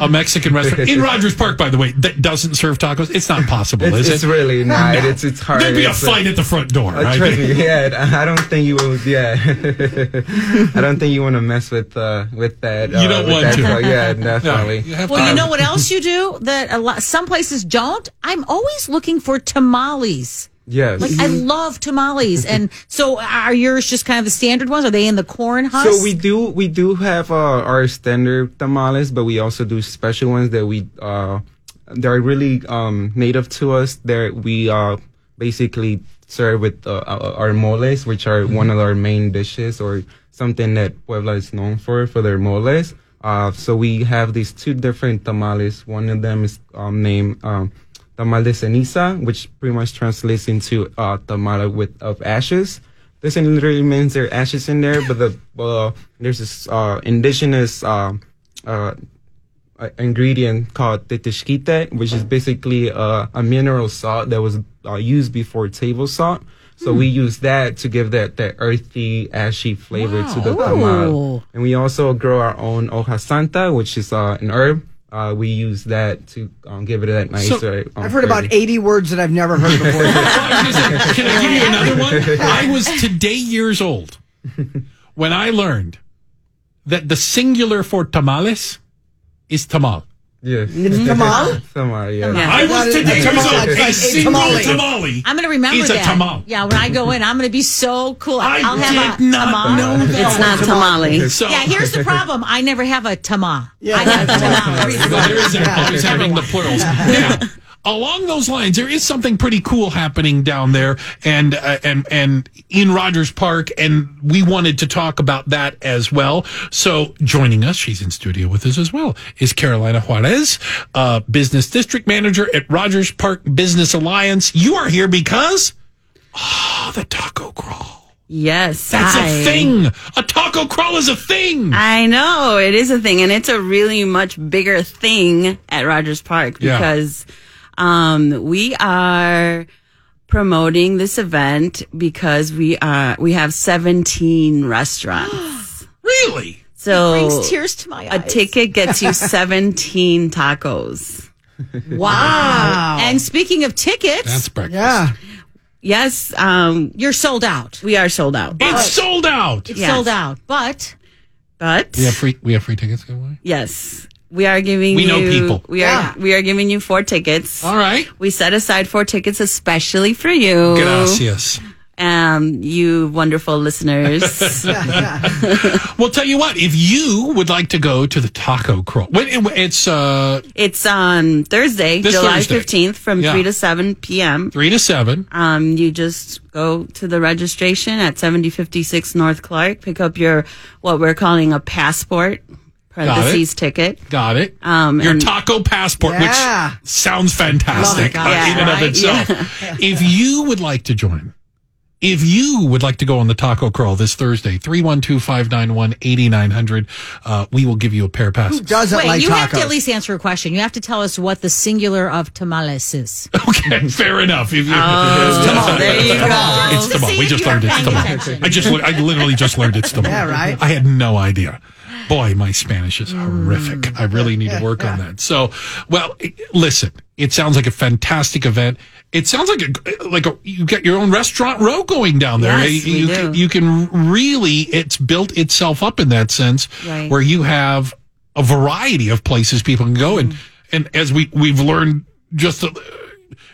a Mexican restaurant in <laughs> Rogers Park, by the way, that doesn't serve tacos? It's not possible, It's, is it's it? It's really not. It's it's hard. There'd be a It's fight at the front door, Uh, right? me, yeah, I don't think you would. Yeah, <laughs> I don't think you want to mess with uh, with that. Uh, You don't with want that, to. uh, yeah, <laughs> No, definitely. you Well, you know what else you do that a lot, some places don't? I'm always looking for tamales. Yes. Like, I love tamales. And <laughs> so are yours just kind of the standard ones? Are they in the corn husk? So we do we do have uh, our standard tamales, but we also do special ones that we uh they're really um native to us. That we uh basically serve with uh, our our moles, which are one of our main dishes or something that Puebla is known for for their moles. Uh, so we have these two different tamales. One of them is um, named um, tamal de ceniza, which pretty much translates into uh, tamal with of ashes. This literally means there are ashes in there, but the uh, there's this uh, indigenous uh, uh, ingredient called tequesquite, which is basically uh, a mineral salt that was uh, used before table salt. So we use that to give that that earthy, ashy flavor to the Ooh. tamal. And we also grow our own hoja santa, which is uh, an herb. Uh, we use that to um, give it that nice. So, uh, um, I've heard about 80 words that I've never heard before. <laughs> Can I give you another one? <laughs> I was today years old when I learned that the singular for tamales is tamal. Yes. It's tamal? Tamal, yeah. <laughs> Yeah. I was today Tamal, years old. it's A a single tamale. tamale. I'm going to remember It's a that. tamal. Yeah, when I go in, I'm going to be so cool. I I'll have did a not tamal. know that. It's not tamale. So, Yeah, here's the problem. I never have a tama. Yeah. I have tamales. Well, there is that. Always having the plurals. Now, along those lines, there is something pretty cool happening down there, and uh, and and in Rogers Park, and we wanted to talk about that as well. So, joining us, she's in studio with us as well, is Carolina Juarez, uh, business district manager at Rogers Park Business Alliance. You are here because oh, the taco crawl. Yes. That's I- a thing. A taco crawl is a thing. I know it is a thing, and it's a really much bigger thing at Rogers Park Yeah. Because um, we are promoting this event because we are we have 17 restaurants. <gasps> really? So Brings tears to my eyes. a ticket gets you <laughs> 17 tacos. Wow. And speaking of tickets, That's breakfast. Yeah. Yes, um, you're sold out. we are sold out, It's sold out. It's Yes. sold out. But but We have free. We have free tickets. Go away. yes, we are giving We you. know people. We are we are giving you four tickets. All right. We set aside four tickets especially for you. Gracias. Um, you wonderful listeners. <laughs> <laughs> Well, tell you what. If you would like to go to the taco crawl, it- it's uh it's on Thursday, This July Thursday. 15th from Yeah. 3 to 7 p.m. three to seven. Um, you just go to the registration at 7056 North Clark, pick up your, what we're calling a passport, parentheses ticket. Got it. Um, Your and- taco passport, Yeah. which sounds fantastic Love uh, it. Yeah, in and of right? itself. <laughs> if you would like to join, if you would like to go on the taco crawl this Thursday, 312-591-8900, uh, we will give you a pair of passes. Doesn't wait, like you tacos. have to at least answer a question. You have to tell us what the singular of tamales is. Okay, <laughs> fair enough. If you, Oh, there you go. It's Tamal. See, We just learned it's paying Tamal. I just, I literally just learned it's Tamal. <laughs> Yeah, right. I had no idea. Boy, my Spanish is horrific. I really need to work on that. So, well, listen, it sounds like a fantastic event. It sounds like a like a you get your own restaurant row going down there. Yes, we you, do. Can, you can really it's built itself up in that sense Right. where you have a variety of places people can go and Mm-hmm. and as we we've learned just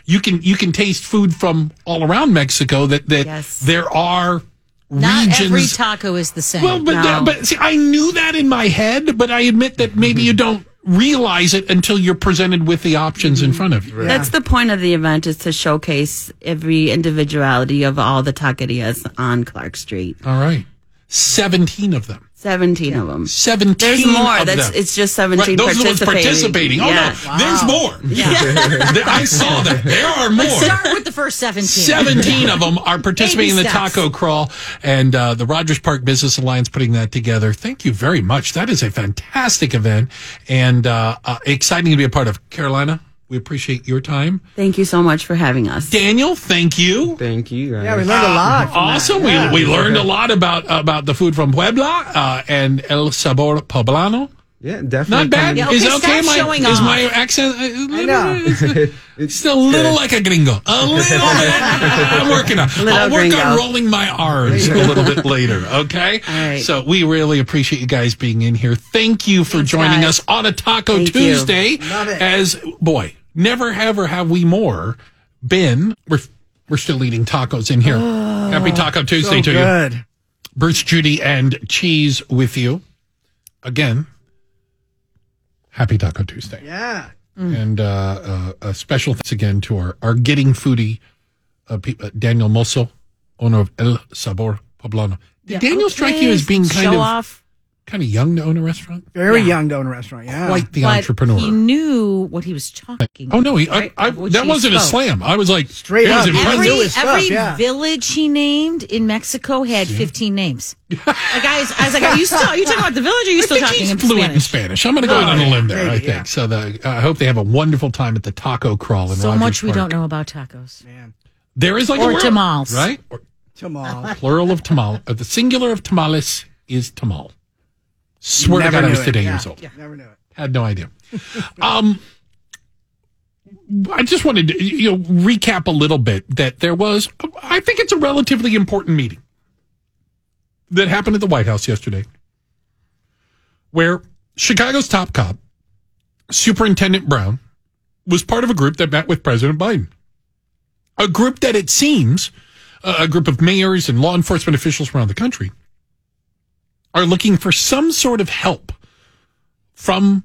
you can you can taste food from all around Mexico that that Yes. there are Not regions every taco is the same. well, but No. that, but see, I knew that in my head, but I admit that maybe you don't realize it until you're presented with the options in front of you. That's the point of the event is to showcase every individuality of all the taquerias on Clark Street. All right, seventeen of them. 17 of them. Seventeen. There's more. of That's them. it's just 17 Right, those are the ones participating. participating. Oh Yeah. no, there's more. Yeah. <laughs> I saw that. There are more. Start with the first 17. 17 of them are participating in the taco crawl and uh, the Rogers Park Business Alliance putting that together. Thank you very much. That is a fantastic event and uh, uh, exciting to be a part of. Carolina, we appreciate your time. Thank you so much for having us. Daniel, thank you. Thank you. Guys. Yeah, we learned a lot. from that. Awesome. Yeah. We, we learned a lot about about the food from Puebla uh, and El Sabor Poblano. Yeah, definitely. Not bad. Yeah, is okay, it okay? stop My, showing is my accent? uh, a know. little- It's <laughs> still a little like a gringo. A <laughs> little bit. I'm working on. Little I'll work gringo. on rolling my R's a little bit later. Okay. All right. So we really appreciate you guys being in here. Thank you for joining guys. us on a Taco Thank you. Tuesday. Love it. As boy, never ever have we more been. We're we're still eating tacos in here. Happy Taco Tuesday So to you. good. Bruce, Judy, and Cheese with you. Again, happy Taco Tuesday. Yeah. And uh, uh, a special thanks again to our, our Getting Foodie, uh, pe- uh, Daniel Mosso, owner of El Sabor Poblano. Did Yeah, Daniel strike you as being kind show of off. Kind of young to own a restaurant? Very Yeah. young to own a restaurant. Yeah. Quite the But entrepreneur. He knew what he was talking oh, no, he, right, I, I, that he wasn't a slam. I was like, Straight it was up. impressive. Every, stuff, yeah. village he named in Mexico had 15 names. <laughs> like I was, I was like, are you still, are you talking about the village or are you I still think talking he's in fluent in Spanish? Spanish. I'm going to go out on a limb there, I think. yeah. So the, I hope they have a wonderful time at the taco crawl in So Rogers much we Park. don't know about tacos. Man. There is like a Or world, tamales. right? Or, Tamal. plural of tamal. Uh, the singular of tamales is tamal. Swear to God, I was today Yeah. years old. Never knew it. Had no idea. um, I just wanted to you know recap a little bit that there was. I think it's a relatively important meeting that happened at the White House yesterday, where Chicago's top cop, Superintendent Brown, was part of a group that met with President Biden. A group that it seems, uh, a group of mayors and law enforcement officials around the country, are looking for some sort of help from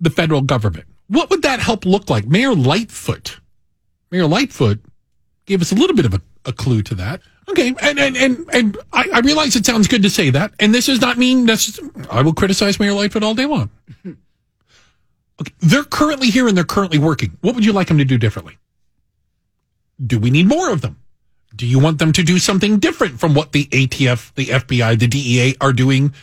the federal government. What would that help look like? Mayor Lightfoot. Mayor Lightfoot gave us a little bit of a, a clue to that. Okay, and and and, and I, I realize it sounds good to say that, and this does not mean necess- I will criticize Mayor Lightfoot all day long. Okay, they're currently here and they're currently working. What would you like them to do differently? Do we need more of them? Do you want them to do something different from what the ATF, the FBI, the DEA are doing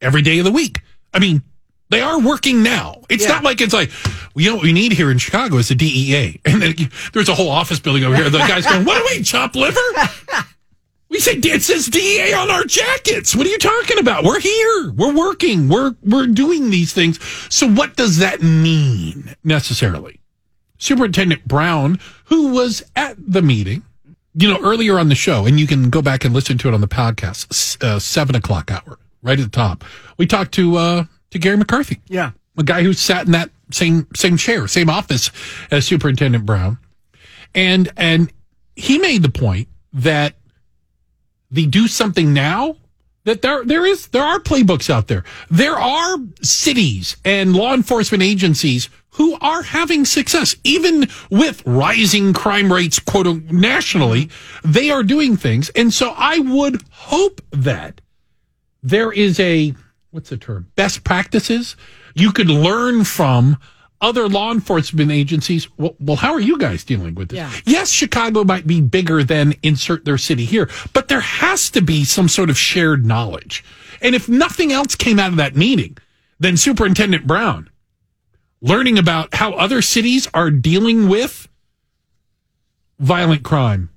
every day of the week? I mean, they are working now. It's Yeah. not like it's like, you know what we need here in Chicago is the DEA. <laughs> And then there's a whole office building over here. The guy's going, what do we chop liver? <laughs> We say it says DEA on our jackets. What are you talking about? We're here. We're working. We're we're doing these things. So what does that mean necessarily? Superintendent Brown, who was at the meeting, you know, earlier on the show, and you can go back and listen to it on the podcast, uh, seven o'clock hour, right at the top. We talked to uh, to Garry McCarthy, Yeah. a guy who sat in that same same chair, same office as Superintendent Brown, and and he made the point that the do something now that there there is there are playbooks out there. There are cities and law enforcement agencies who are having success. Even with rising crime rates quote unquote, nationally. They are doing things, and so I would hope that there is a what's the term? Best practices you could learn from other law enforcement agencies. Well, well how are you guys dealing with this? Yeah. yes chicago might be bigger than insert their city here but there has to be some sort of shared knowledge. And if nothing else came out of that meeting then superintendent brown learning about how other cities are dealing with violent crime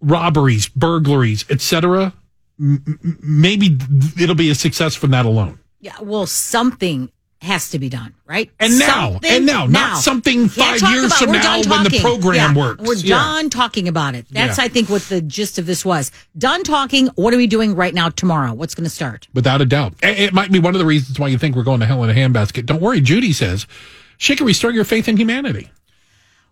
robberies burglaries etc maybe it'll be a success from that alone. Yeah, well, something has to be done, right? And now, Something and now, not something five talk years about- from now when the program Yeah, works. We're Yeah. done talking about it. That's, Yeah. I think, what the gist of this was. Done talking. What are we doing right now, tomorrow? What's going to start? Without a doubt. It it might be one of the reasons why you think we're going to hell in a handbasket. Don't worry, Judy says she can restore your faith in humanity.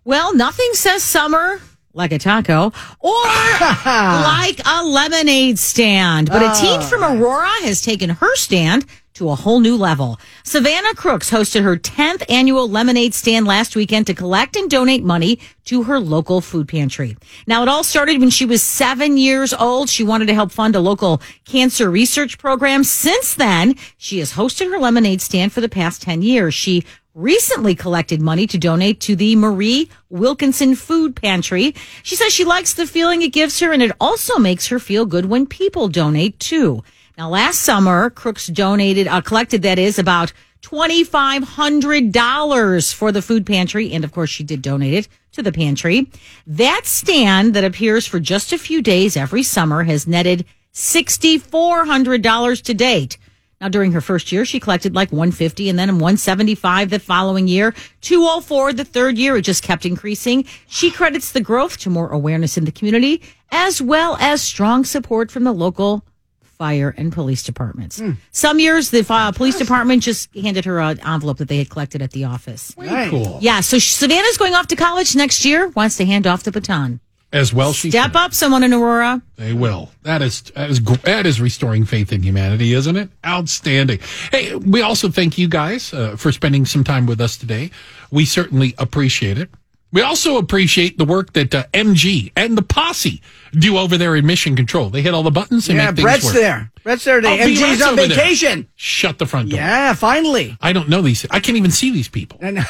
Well, nothing says summer like a taco or <laughs> like a lemonade stand. But a teen from oh. Aurora has taken her stand to a whole new level. Savannah Crooks hosted her 10th annual lemonade stand last weekend to collect and donate money to her local food pantry. Now, it all started when she was seven years old. She wanted to help fund a local cancer research program. Since then, she has hosted her lemonade stand for the past 10 years. She recently collected money to donate to the Marie Wilkinson Food Pantry. She says she likes the feeling it gives her and it also makes her feel good when people donate too. Now, last summer, Crooks donated, uh, collected that is about $2,500 for the food pantry. And of course, she did donate it to the pantry. That stand that appears for just a few days every summer has netted $6,400 to date. Now, during her first year, she collected like 150 and then 175 the following year, 204 the third year. It just kept increasing. She credits the growth to more awareness in the community as well as strong support from the local fire and police departments. Some years, the uh, police department just handed her an envelope that they had collected at the office. Way cool. Yeah, so Savannah's going off to college next year, wants to hand off the baton. As well, she Step up, someone in Aurora. They will. That is that is that is restoring faith in humanity, isn't it? Outstanding. Hey, we also thank you guys uh, for spending some time with us today. We certainly appreciate it. We also appreciate the work that uh, MG and the posse do over there in Mission Control. They hit all the buttons and Yeah, make things Brett's work. there. Brett's there today. Oh, B. MG's Brett's on over there. vacation. Shut the front door. Yeah, finally. I don't know these. I can't even see these people. And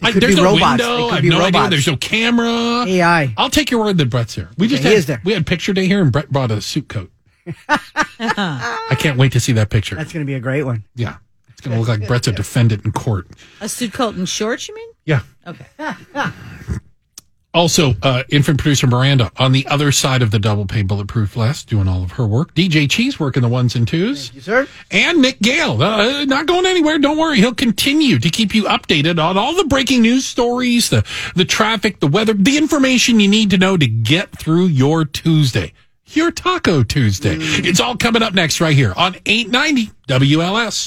I, <laughs> there's no robots. window. I have be no idea. There's no camera. AI. I'll take your word that Brett's there. We just he had, is there. We had picture day here, and Brett brought a suit coat. <laughs> I can't wait to see that picture. That's going to be a great one. Yeah, it's going to look like Brett's a <laughs> defendant in court. A suit coat and shorts, you mean? Yeah. Okay. Also, uh, infant producer Miranda on the other side of the double pay bulletproof vest, doing all of her work. DJ Cheese working the ones and twos. You, sir? And Nick Gale, uh, not going anywhere. Don't worry. He'll continue to keep you updated on all the breaking news stories, the, the traffic, the weather, the information you need to know to get through your Tuesday, your Taco Tuesday. It's all coming up next right here on 890 WLS.